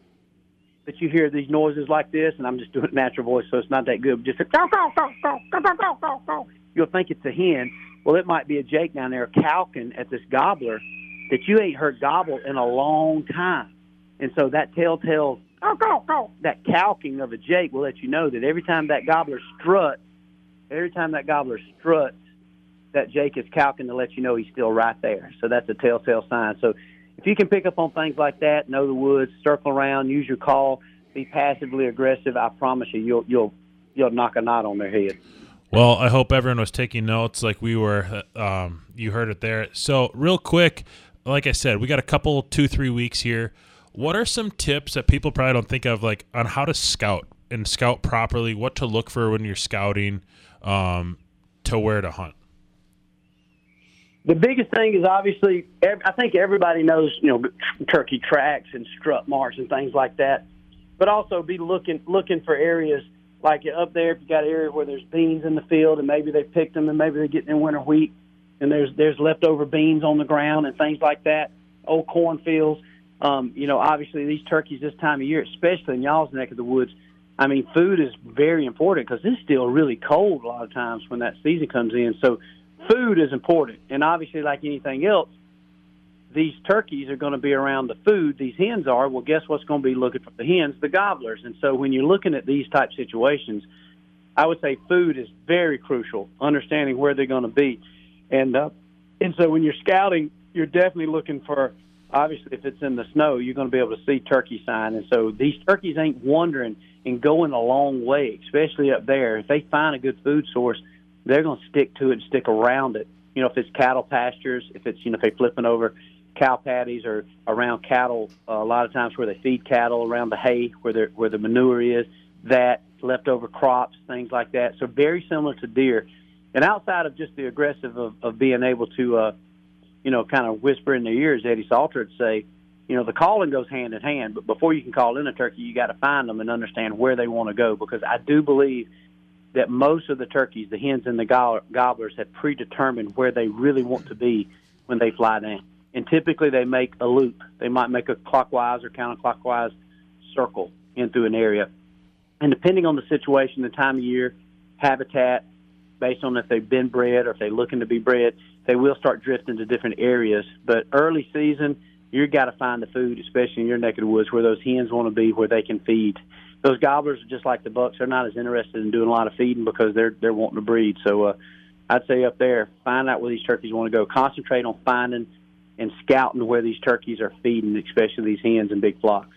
L: that you hear these noises like this, and I'm just doing natural voice, so it's not that good. Just a go go go go go go go go go. You'll think it's a hen. Well, it might be a Jake down there calking at this gobbler that you ain't heard gobble in a long time, and so that telltale that calking of a Jake will let you know that every time that gobbler struts, every time that gobbler struts, that Jake is calking to let you know he's still right there. So that's a telltale sign. So if you can pick up on things like that, know the woods, circle around, use your call, be passively aggressive, I promise you, you'll you'll you'll knock a knot on their head.
A: Well, I hope everyone was taking notes like we were. Um, you heard it there. So, real quick, like I said, we got a couple, two, three weeks here. What are some tips that people probably don't think of, like on how to scout and scout properly? What to look for when you're scouting, um, to where to hunt?
L: The biggest thing is obviously, I think everybody knows, you know, turkey tracks and strut marks and things like that. But also be looking looking for areas like up there. If you got an area where there's beans in the field and maybe they picked them and maybe they're getting in winter wheat and there's there's leftover beans on the ground and things like that. Old cornfields. Um, you know, obviously these turkeys this time of year, especially in y'all's neck of the woods. I mean, food is very important because it's still really cold a lot of times when that season comes in. So food is important. And obviously, like anything else, these turkeys are going to be around the food. These hens are. Well, guess what's going to be looking for the hens? The gobblers. And so when you're looking at these type situations, I would say food is very crucial. Understanding where they're going to be, and uh, and so when you're scouting, you're definitely looking for. Obviously, if it's in the snow, you're going to be able to see turkey sign. And so these turkeys ain't wandering and going a long way, especially up there. If they find a good food source, they're going to stick to it and stick around it. You know, if it's cattle pastures, if it's you know if they're flipping over cow patties or around cattle, uh, a lot of times where they feed cattle around the hay where where the manure is, that leftover crops, things like that. So very similar to deer. And outside of just the aggressive of, of being able to, uh, you know, kind of whisper in their ears, Eddie Salter would say, you know, the calling goes hand in hand. But before you can call in a turkey, you got to find them and understand where they want to go. Because I do believe that most of the turkeys, the hens and the gobblers, have predetermined where they really want to be when they fly down. And typically, they make a loop. They might make a clockwise or counterclockwise circle in through an area. And depending on the situation, the time of year, habitat, based on if they've been bred or if they're looking to be bred, they will start drifting to different areas. But early season, you got to find the food, especially in your neck of the woods, where those hens want to be, where they can feed. Those gobblers are just like the bucks; they're not as interested in doing a lot of feeding because they're they're wanting to breed. So, uh, I'd say up there, find out where these turkeys want to go. Concentrate on finding and scouting where these turkeys are feeding, especially these hens in big flocks.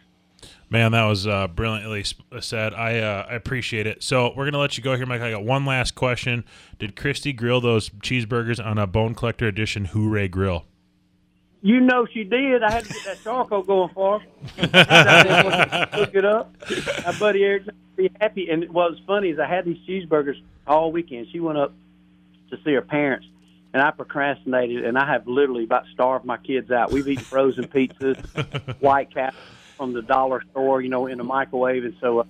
A: Man, that was uh, brilliantly said. I uh, I appreciate it. So we're gonna let you go here, Mike. I got one last question. Did Christy grill those cheeseburgers on a Bone Collector Edition Hooray Grill?
L: You know she did. I had to get that charcoal going for her. Look it up. My buddy Eric be happy. And what was funny is I had these cheeseburgers all weekend. She went up to see her parents, and I procrastinated, and I have literally about starved my kids out. We've eaten frozen pizzas, White Castle from the dollar store, you know, in the microwave. And so, uh,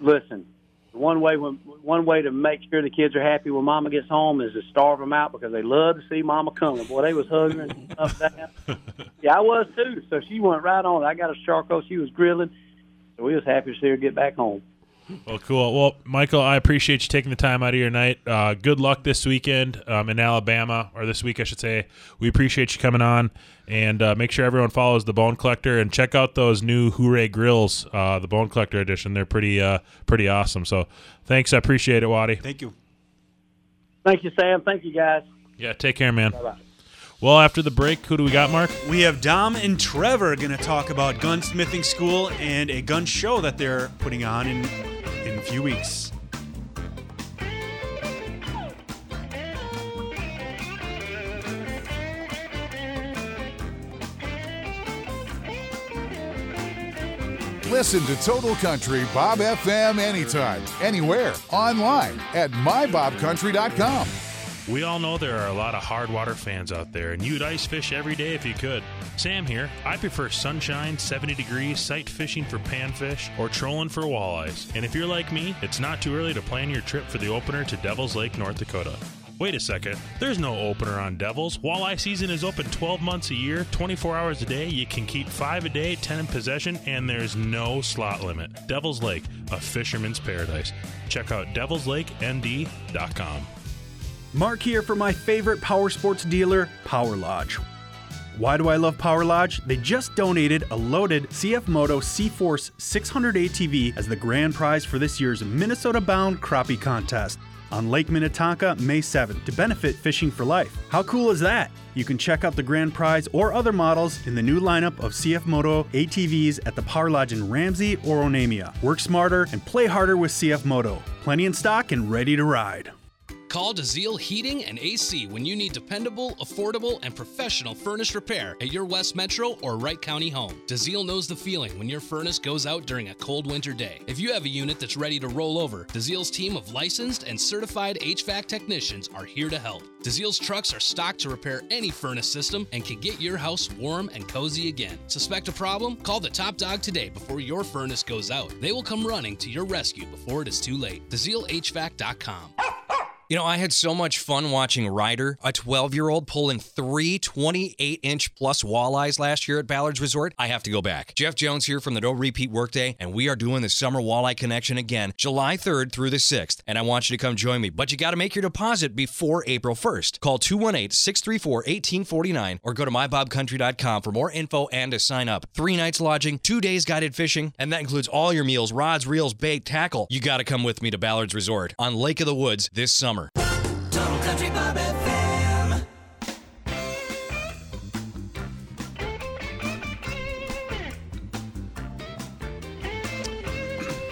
L: listen, one way when, one way to make sure the kids are happy when Mama gets home is to starve them out because they love to see Mama coming. Boy, they was hugging and stuff down. Yeah, I was too. So she went right on. I got a charcoal. She was grilling. So we was happy to see her get back home.
A: Well, cool. Well, Michael, I appreciate you taking the time out of your night. Uh, good luck this weekend um, in Alabama, or this week, I should say. We appreciate you coming on, and uh, make sure everyone follows the Bone Collector and check out those new Hooray grills, uh, the Bone Collector edition. They're pretty, uh, pretty awesome. So, thanks. I appreciate it, Waddy.
B: Thank you.
L: Thank you, Sam. Thank you, guys.
A: Yeah, take care, man.
L: Bye-bye.
A: Well, after the break, who do we got, Mark?
B: We have Dom and Trevor going to talk about gunsmithing school and a gun show that they're putting on in, in a few weeks.
F: Listen to Total Country Bob FM anytime, anywhere, online at mybobcountry.com.
A: We all know there are a lot of hard water fans out there, and you'd ice fish every day if you could. Sam here. I prefer sunshine, 70 degrees, sight fishing for panfish, or trolling for walleyes. And if you're like me, it's not too early to plan your trip for the opener to Devil's Lake, North Dakota. Wait a second. There's no opener on Devils. Walleye season is open 12 months a year, 24 hours a day. You can keep 5 a day, 10 in possession, and there's no slot limit. Devil's Lake, a fisherman's paradise. Check out devilslakend.com.
B: Mark here for my favorite power sports dealer, Power Lodge. Why do I love Power Lodge? They just donated a loaded CF Moto C Force 600 ATV as the grand prize for this year's Minnesota bound crappie contest on Lake Minnetonka May 7th to benefit Fishing for Life. How cool is that? You can check out the grand prize or other models in the new lineup of CF Moto ATVs at the Power Lodge in Ramsey or Onamia. Work smarter and play harder with CF Moto. Plenty in stock and ready to ride.
C: Call DeZiel Heating and AC when you need dependable, affordable, and professional furnace repair at your West Metro or Wright County home. DeZiel knows the feeling when your furnace goes out during a cold winter day. If you have a unit that's ready to roll over, DeZiel's team of licensed and certified HVAC technicians are here to help. DeZiel's trucks are stocked to repair any furnace system and can get your house warm and cozy again. Suspect a problem? Call the top dog today before your furnace goes out. They will come running to your rescue before it is too late. DeZielHVAC.com.
M: You know, I had so much fun watching Ryder, a 12 year old, pulling three 28 inch plus walleyes last year at Ballard's Resort. I have to go back. Jeff Jones here from the No Repeat Workday, and we are doing the Summer Walleye Connection again, July 3rd through the 6th. And I want you to come join me, but you got to make your deposit before April 1st. Call 218 634 1849 or go to mybobcountry.com for more info and to sign up. Three nights lodging, two days guided fishing, and that includes all your meals, rods, reels, bait, tackle. You got to come with me to Ballard's Resort on Lake of the Woods this summer.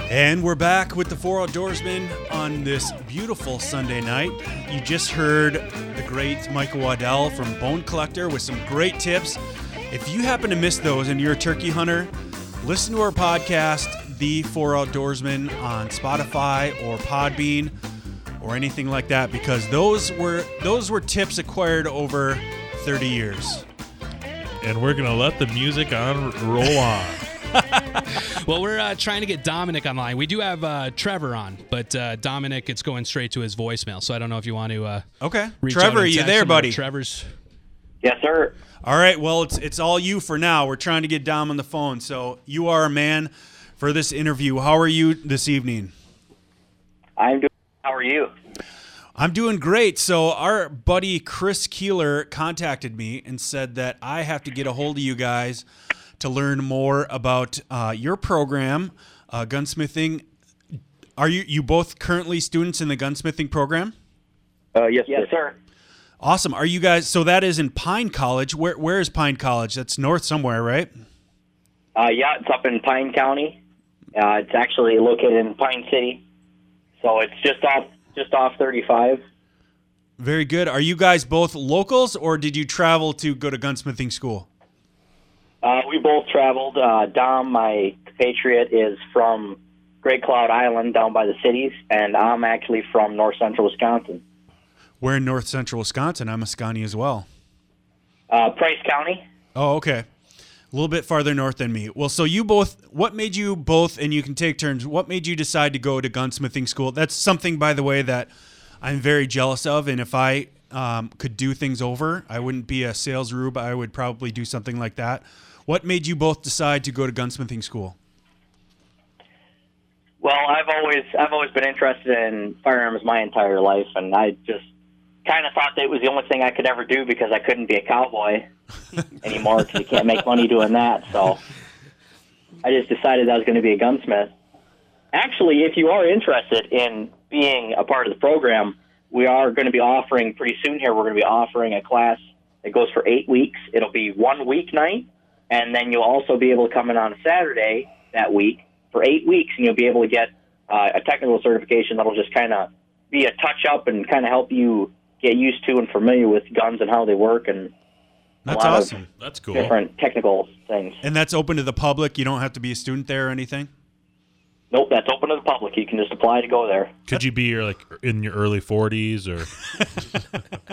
B: And we're back with the Four Outdoorsmen on this beautiful Sunday night. You just heard the great Michael Waddell from Bone Collector with some great tips. If you happen to miss those and you're a turkey hunter, listen to our podcast, The Four Outdoorsmen, on Spotify or Podbean or anything like that, because those were those were tips acquired over 30 years.
A: And we're going to let the music on roll on.
C: well, we're uh, trying to get Dominic online. We do have uh, Trevor on, but uh, Dominic, it's going straight to his voicemail. So I don't know if you want to. Uh,
B: Okay,
C: reach
B: Trevor,
C: out and
B: you there, buddy?
C: Trevor's.
N: Yes, sir.
B: All right. Well, it's it's all you for now. We're trying to get Dom on the phone, so you are a man for this interview. How are you this evening?
N: I'm doing. How are you?
B: I'm doing great. So our buddy Chris Keeler contacted me and said that I have to get a hold of you guys to learn more about uh, your program, uh, gunsmithing. Are you you both currently students in the gunsmithing program?
N: Uh, yes, yes, sir.
B: Awesome. Are you guys? So that is in Pine College. Where where is Pine College? That's north somewhere, right?
N: Uh, yeah, it's up in Pine County. Uh, it's actually located in Pine City, so it's just off just off 35.
B: Very good. Are you guys both locals, or did you travel to go to gunsmithing school?
N: Uh, we both traveled. Uh, Dom, my compatriot, is from Grey Cloud Island down by the cities, and I'm actually from north central Wisconsin,
B: We're in north central Wisconsin. I'm a Sconnie as well.
N: uh, Price County.
B: Oh, okay. A little bit farther north than me. Well, so you both, what made you both, and you can take turns, what made you decide to go to gunsmithing school? That's something, by the way, that I'm very jealous of. And if I um, could do things over, I wouldn't be a sales rube. I would probably do something like that. What made you both decide to go to gunsmithing school?
N: Well, I've always I've always been interested in firearms my entire life, and I just kind of thought that it was the only thing I could ever do because I couldn't be a cowboy anymore because you can't make money doing that. So I just decided I was going to be a gunsmith. Actually, if you are interested in being a part of the program, we are going to be offering pretty soon here. We're going to be offering a class that goes for eight weeks. It'll be one weeknight, and then you'll also be able to come in on a Saturday that week for eight weeks, and you'll be able to get uh, a technical certification that'll just kind of be a touch up and kind of help you get used to and familiar with guns and how they work and
B: That's awesome.
A: That's cool.
N: Different technical things.
B: And that's open to the public. You don't have to be a student there or anything.
N: Nope, that's open to the public. You can just apply to go there.
A: Could you be your like in your early 40s or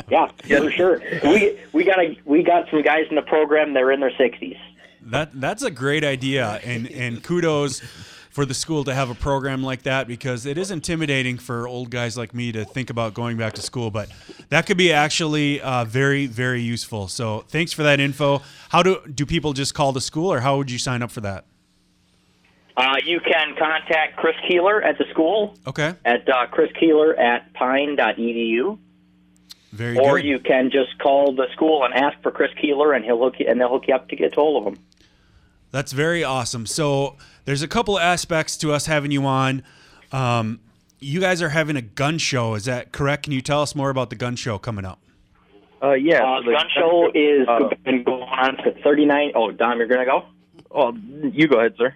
N: Yeah, for sure. We we got a we got some guys in the program. They're in their sixties.
B: That that's a great idea, and and kudos for the school to have a program like that because it is intimidating for old guys like me to think about going back to school. But that could be actually uh, very very useful. So thanks for that info. How do do people just call the school, or how would you sign up for that?
N: Uh, you can contact Chris Keeler at the school
B: Okay,
N: at uh, Chris Keeler at pine.edu.
B: very good.
N: or
B: good.
N: you can just call the school and ask for Chris Keeler, and he'll hook you, and they'll hook you up to get hold of him.
B: That's very awesome. So there's a couple aspects to us having you on. Um, you guys are having a gun show. Is that correct? Can you tell us more about the gun show coming up?
O: Uh, yeah.
N: Uh,
O: so the
N: gun show is
O: uh,
N: been going on for 39. Oh, Dom, you're gonna go.
O: Oh, you go ahead, sir.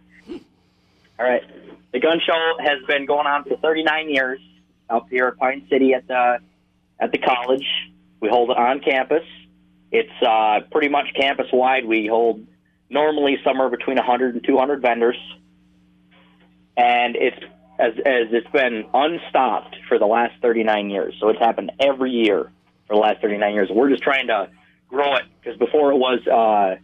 N: All right. The gun show has been going on for 39 years up here at Pine City at the at the college. We hold it on campus. It's uh, pretty much campus wide. We hold normally somewhere between 100 and 200 vendors, and it's as as it's been unstopped for the last 39 years. So it's happened every year for the last 39 years. We're just trying to grow it because before it was. Uh,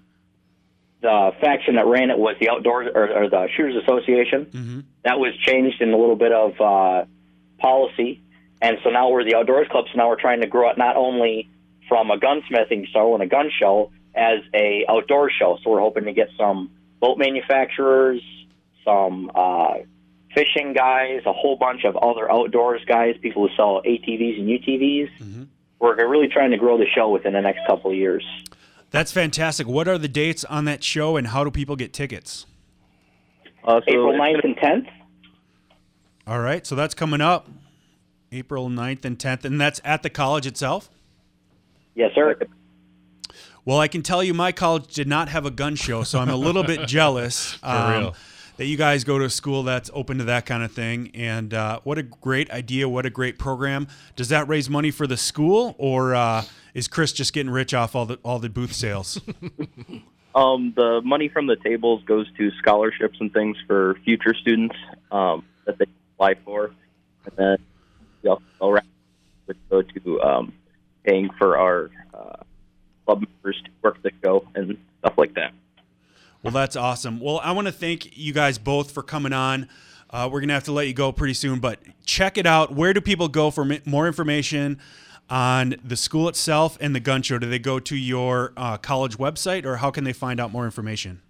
N: the faction that ran it was the Outdoors or, or the Shooters Association. That was changed in a little bit of uh, policy, and so now we're the Outdoors Club. So now we're trying to grow it not only from a gunsmithing show and a gun show as a outdoor show. So we're hoping to get some boat manufacturers, some uh, fishing guys, a whole bunch of other outdoors guys, people who sell ATVs and UTVs. We're really trying to grow the show within the next couple of years.
B: That's fantastic. What are the dates on that show, and how do people get tickets?
O: Uh, so
N: April
O: it's
N: 9th and 10th.
B: All right, so that's coming up April 9th and 10th, and that's at the college itself?
N: Yes, sir.
B: Well, I can tell you my college did not have a gun show, so I'm a little bit jealous um,
A: real.
B: that you guys go to a school that's open to that kind of thing. And uh, what a great idea. What a great program. Does that raise money for the school, or uh, is Chris just getting rich off all the, all the booth sales?
O: Um, the money from the tables goes to scholarships and things for future students um, that they apply for, and then we also go to um, paying for our uh, club members to work the show and stuff like that.
B: Well, that's awesome. Well, I want to thank you guys both for coming on. Uh, we're going to have to let you go pretty soon, but check it out. Where do people go for more information on the school itself and the gun show? Do they go to your uh, college website or how can they find out more information?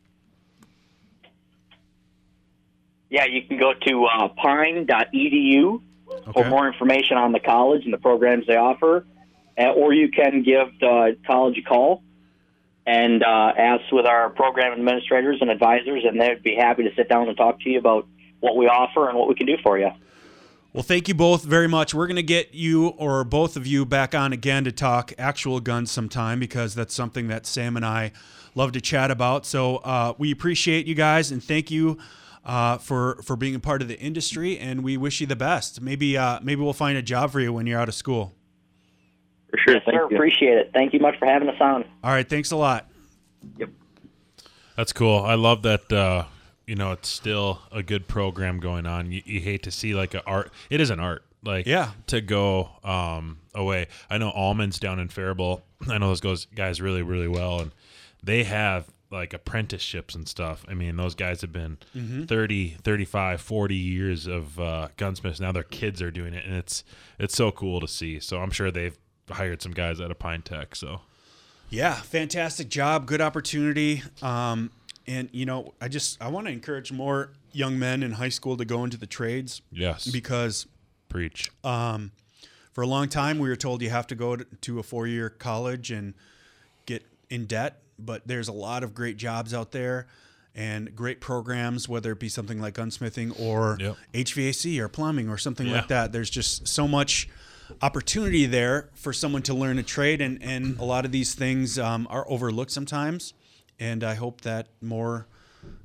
N: Yeah, you can go to uh, pine.edu for more information on the college and the programs they offer, or you can give the college a call and uh, ask with our program administrators and advisors, and they'd be happy to sit down and talk to you about what we offer and what we can do for you.
B: Well, thank you both very much. We're going to get you or both of you back on again to talk actual guns sometime because that's something that Sam and I love to chat about. So uh, we appreciate you guys and thank you uh, for for being a part of the industry. And we wish you the best. Maybe uh, maybe we'll find a job for you when you're out of school.
O: For sure.
N: Yes, sir. Appreciate it. Thank you much for having us on.
B: All right. Thanks a lot. Yep.
A: That's cool. I love that. Uh, you know, it's still a good program going on. You, you hate to see like a art. It is an art. Like
B: Yeah.
A: to go um, away. I know Ahlman's down in Faribault. I know those goes guys really really well, and they have like apprenticeships and stuff. I mean, those guys have been
B: Mhm.
A: thirty, thirty-five, forty 30, 35, 40 years of uh, gunsmiths. Now their kids are doing it, and it's it's so cool to see. So I'm sure they've hired some guys out of Pine Tech. So
B: Yeah, fantastic job, good opportunity. Um, and you know, I just I want to encourage more young men in high school to go into the trades.
A: Yes.
B: because
A: preach.
B: Um, for a long time, we were told you have to go to, a four-year college and get in debt. But there's a lot of great jobs out there and great programs, whether it be something like gunsmithing or
A: Yep.
B: HVAC or plumbing or something
A: Yeah.
B: like that. There's just so much opportunity there for someone to learn a trade, and, and a lot of these things um, are overlooked sometimes. And I hope that more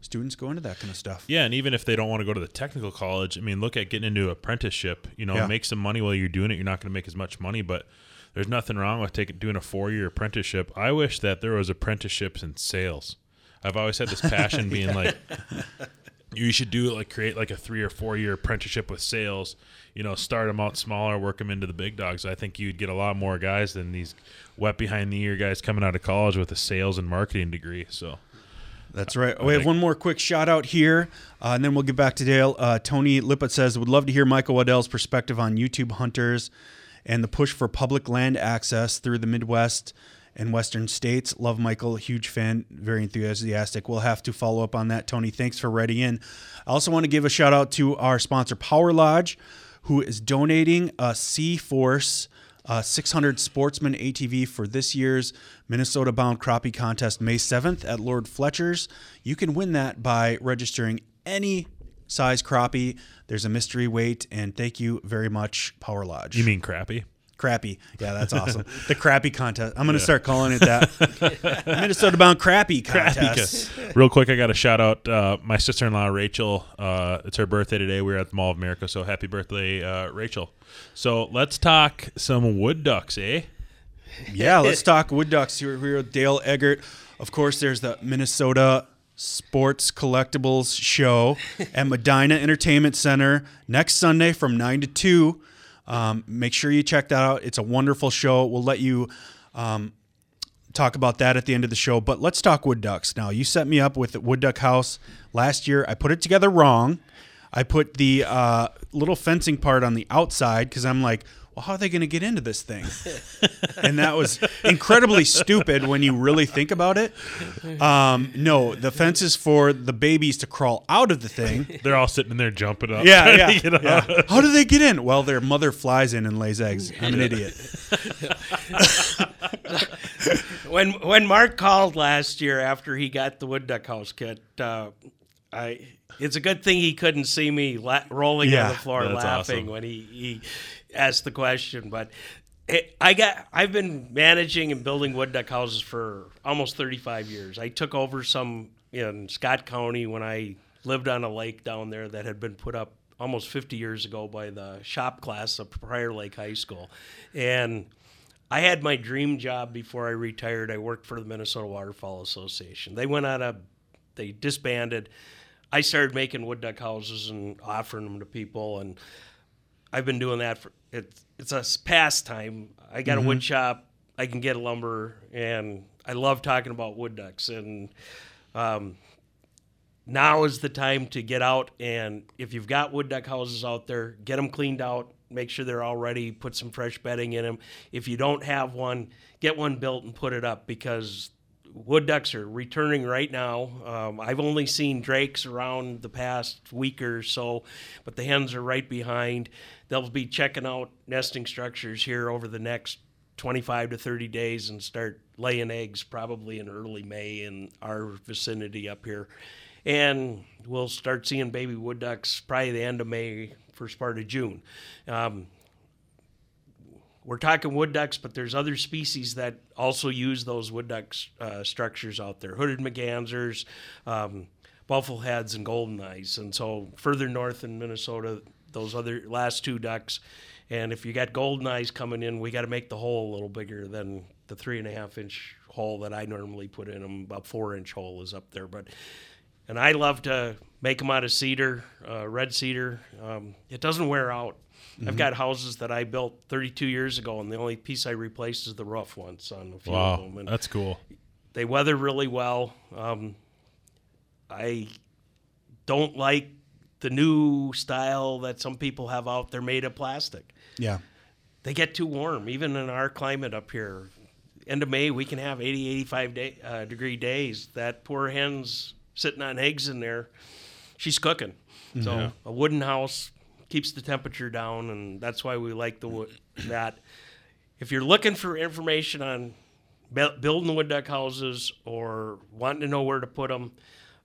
B: students go into that kind of stuff.
A: Yeah, and even if they don't want to go to the technical college, I mean, look at getting into apprenticeship. You know,
B: Yeah.
A: make some money while you're doing it. You're not going to make as much money, but there's nothing wrong with taking doing a four year apprenticeship. I wish that there was apprenticeships in sales. I've always had this passion being like you should do like create like a three or four year apprenticeship with sales you know start them out smaller work them into the big dogs i think you'd get a lot more guys than these wet behind the ear guys coming out of college with a sales and marketing degree so
B: That's right.
A: I
B: we have one more quick shout out here, uh, and then we'll get back to Dale. Uh, Tony Lippett says, Would love to hear Michael Waddell's perspective on YouTube hunters and the push for public land access through the Midwest and Western states. Love Michael, huge fan, very enthusiastic. We'll have to follow up on that, Tony. Thanks for writing in. I also want to give a shout out to our sponsor, Power Lodge, who is donating a C Force uh, 600 Sportsman ATV for this year's Minnesota Bound Crappie Contest May 7th at Lord Fletcher's. You can win that by registering any size crappie. There's a mystery weight, and thank you very much, Power Lodge.
A: you mean crappy
B: Yeah, that's awesome. the crappy Contest. I'm going to
A: Yeah.
B: start calling it that. Minnesota Bound
A: Crappy
B: Contest.
A: Real quick, I got to shout out uh, my sister in law, Rachel. Uh, it's her birthday today. We were at the Mall of America, so happy birthday, uh, Rachel. So let's talk some wood ducks, eh?
B: yeah, let's talk wood ducks. Here, here with Dale Eggert. Of course, there's the Minnesota Sports Collectibles Show at Medina Entertainment Center next Sunday from 9 to 2. Um, make sure you check that out. It's a wonderful show. We'll let you um, talk about that at the end of the show. But let's talk wood ducks. Now, you set me up with Wood Duck House last year. I put it together wrong. I put the uh, little fencing part on the outside because I'm like, well, how are they going to get into this thing? and that was incredibly stupid when you really think about it. Um, no, the fence is for the babies to crawl out of the thing.
A: They're all sitting in there jumping up.
B: Yeah, yeah, yeah. How do they get in? Well, their mother flies in and lays eggs. I'm an idiot.
D: when when Mark called last year after he got the wood duck house kit, uh, I it's a good thing he couldn't see me la- rolling
B: Yeah,
D: on the floor laughing
A: awesome.
D: when he, he asked the question. But it, I got I've been managing and building wood duck houses for almost 35 years. I took over some in Scott County when I lived on a lake down there that had been put up almost 50 years ago by the shop class of Prior Lake High School, and I had my dream job before I retired. I worked for the Minnesota Waterfowl Association. They went out of, they disbanded. I started making wood duck houses and offering them to people, and I've been doing that for it's it's a pastime. I got a wood shop. I can get lumber, and I love talking about wood ducks. And um, now is the time to get out and if you've got wood duck houses out there, get them cleaned out. Make sure they're all ready. Put some fresh bedding in them. If you don't have one, get one built and put it up because wood ducks are returning right now. Um, I've only seen drakes around the past week or so, but the hens are right behind. They'll be checking out nesting structures here over the next 25 to 30 days and start laying eggs probably in early May in our vicinity up here. And we'll start seeing baby wood ducks probably the end of May, first part of June. Um, we're talking wood ducks, but there's other species that also use those wood duck uh, structures out there. Hooded Mergansers, um, buffleheads, and golden eyes. And so further north in Minnesota, those other last two ducks. And if you got golden eyes coming in, we got to make the hole a little bigger than the three and a half inch hole that I normally put in them. About four inch hole is up there, but and I love to make them out of cedar, uh, red cedar. Um, it doesn't wear out. I've
A: Mhm.
D: got houses that I built 32 years ago, and the only piece I replaced is the roof once on a few
A: Wow,
D: of them. And
A: that's cool.
D: They weather really well. Um, I don't like the new style that some people have out there made of plastic.
B: Yeah.
D: They get too warm, even in our climate up here. End of May, we can have 80, 85 day, uh, degree days. That poor hen's sitting on eggs in there. She's cooking. So
A: Yeah.
D: a wooden house keeps the temperature down, and that's why we like the wood. that if you're looking for information on bu- building wood duck houses or wanting to know where to put them,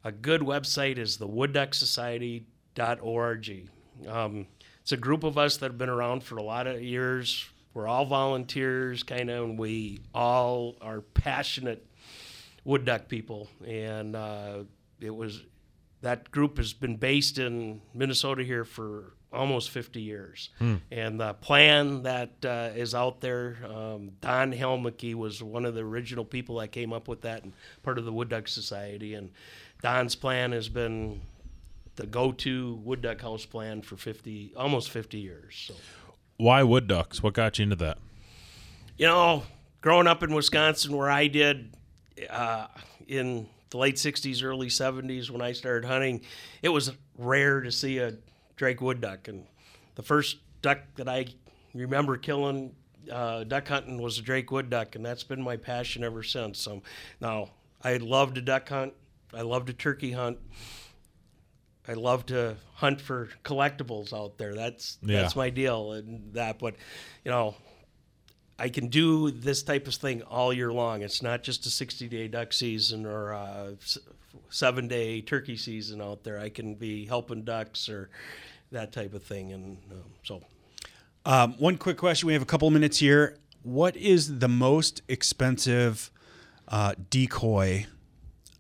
D: a good website is the woodducksociety.org. Um, it's a group of us that have been around for a lot of years. We're all volunteers, kind of, and we all are passionate wood duck people. And uh, it was that group has been based in Minnesota here for almost 50 years.
A: Hmm.
D: And the plan that uh, is out there, um, Don Helmeke was one of the original people that came up with that and part of the Wood Duck Society. And Don's plan has been the go-to wood duck house plan for 50, almost 50 years. So.
A: Why wood ducks? What got you into that?
D: You know, growing up in Wisconsin, where I did uh, in the late '60s, early '70s, when I started hunting, it was rare to see a Drake wood duck, and the first duck that I remember killing uh, duck hunting was a Drake wood duck, and that's been my passion ever since. So now I love to duck hunt. I love to turkey hunt. I love to hunt for collectibles out there. That's
A: Yeah.
D: that's my deal, and that. But you know, I can do this type of thing all year long. It's not just a 60 day duck season or a s- seven day turkey season out there. I can be helping ducks or that type of thing. And um, so,
B: Um, one quick question. We have a couple of minutes here. What is the most expensive uh, decoy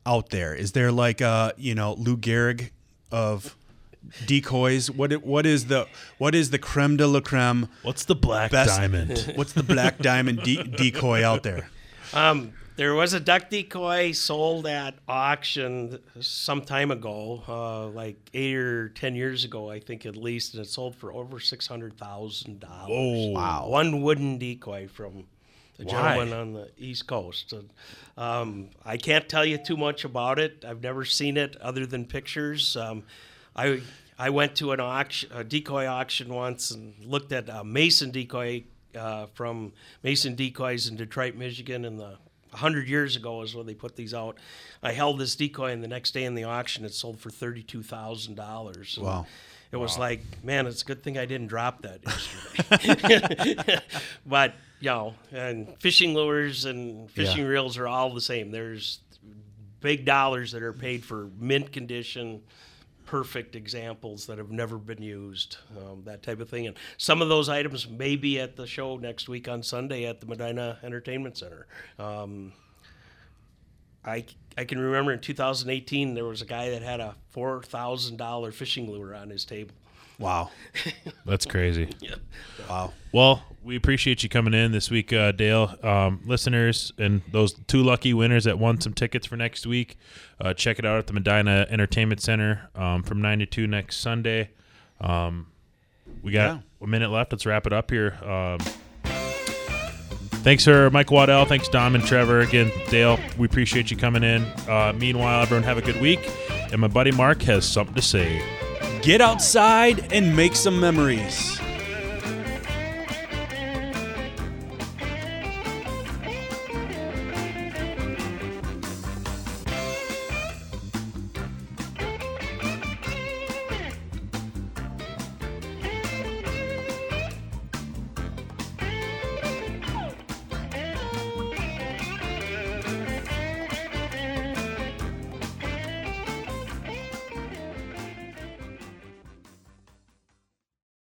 B: out there? Is there like a you know Lou Gehrig of decoys? What i- what is the what is the creme de la creme?
A: What's the black diamond?
B: What's the black diamond de- decoy out there?
D: um, there was a duck decoy sold at auction some time ago, uh, like eight or 10 years ago, I think at least, and it sold for over $600,000.
A: Whoa. Wow.
D: One wooden decoy from a
A: Why?
D: gentleman on the East Coast. Um, I can't tell you too much about it. I've never seen it other than pictures. Um, I I went to an auction, a decoy auction once, and looked at a Mason decoy uh, from Mason Decoys in Detroit, Michigan, in the hundred years ago is when they put these out. I held this decoy, and the next day in the auction, it sold for thirty-two thousand dollars.
B: Wow.
D: It was like, man, it's a good thing I didn't drop that yesterday. but you know, and fishing lures and fishing
B: Yeah.
D: reels are all the same. There's big dollars that are paid for mint condition, perfect examples that have never been used, um, that type of thing. And some of those items may be at the show next week on Sunday at the Medina Entertainment Center. Um, I, I can remember in 2018 there was a guy that had a four thousand dollar fishing lure on his table.
B: Wow.
A: That's crazy.
D: Yeah.
B: Wow.
A: Well, we appreciate you coming in this week, uh, Dale. Um, listeners and those two lucky winners that won some tickets for next week, uh, check it out at the Medina Entertainment Center um, from 9 to 2 next Sunday. Um, we got
B: Yeah.
A: a minute left. Let's wrap it up here. Um, thanks for Mike Waddell. Thanks, Dom and Trevor. Again, Dale, we appreciate you coming in. Uh, meanwhile, everyone have a good week. And my buddy Mark has something to say.
B: Get outside and make some memories.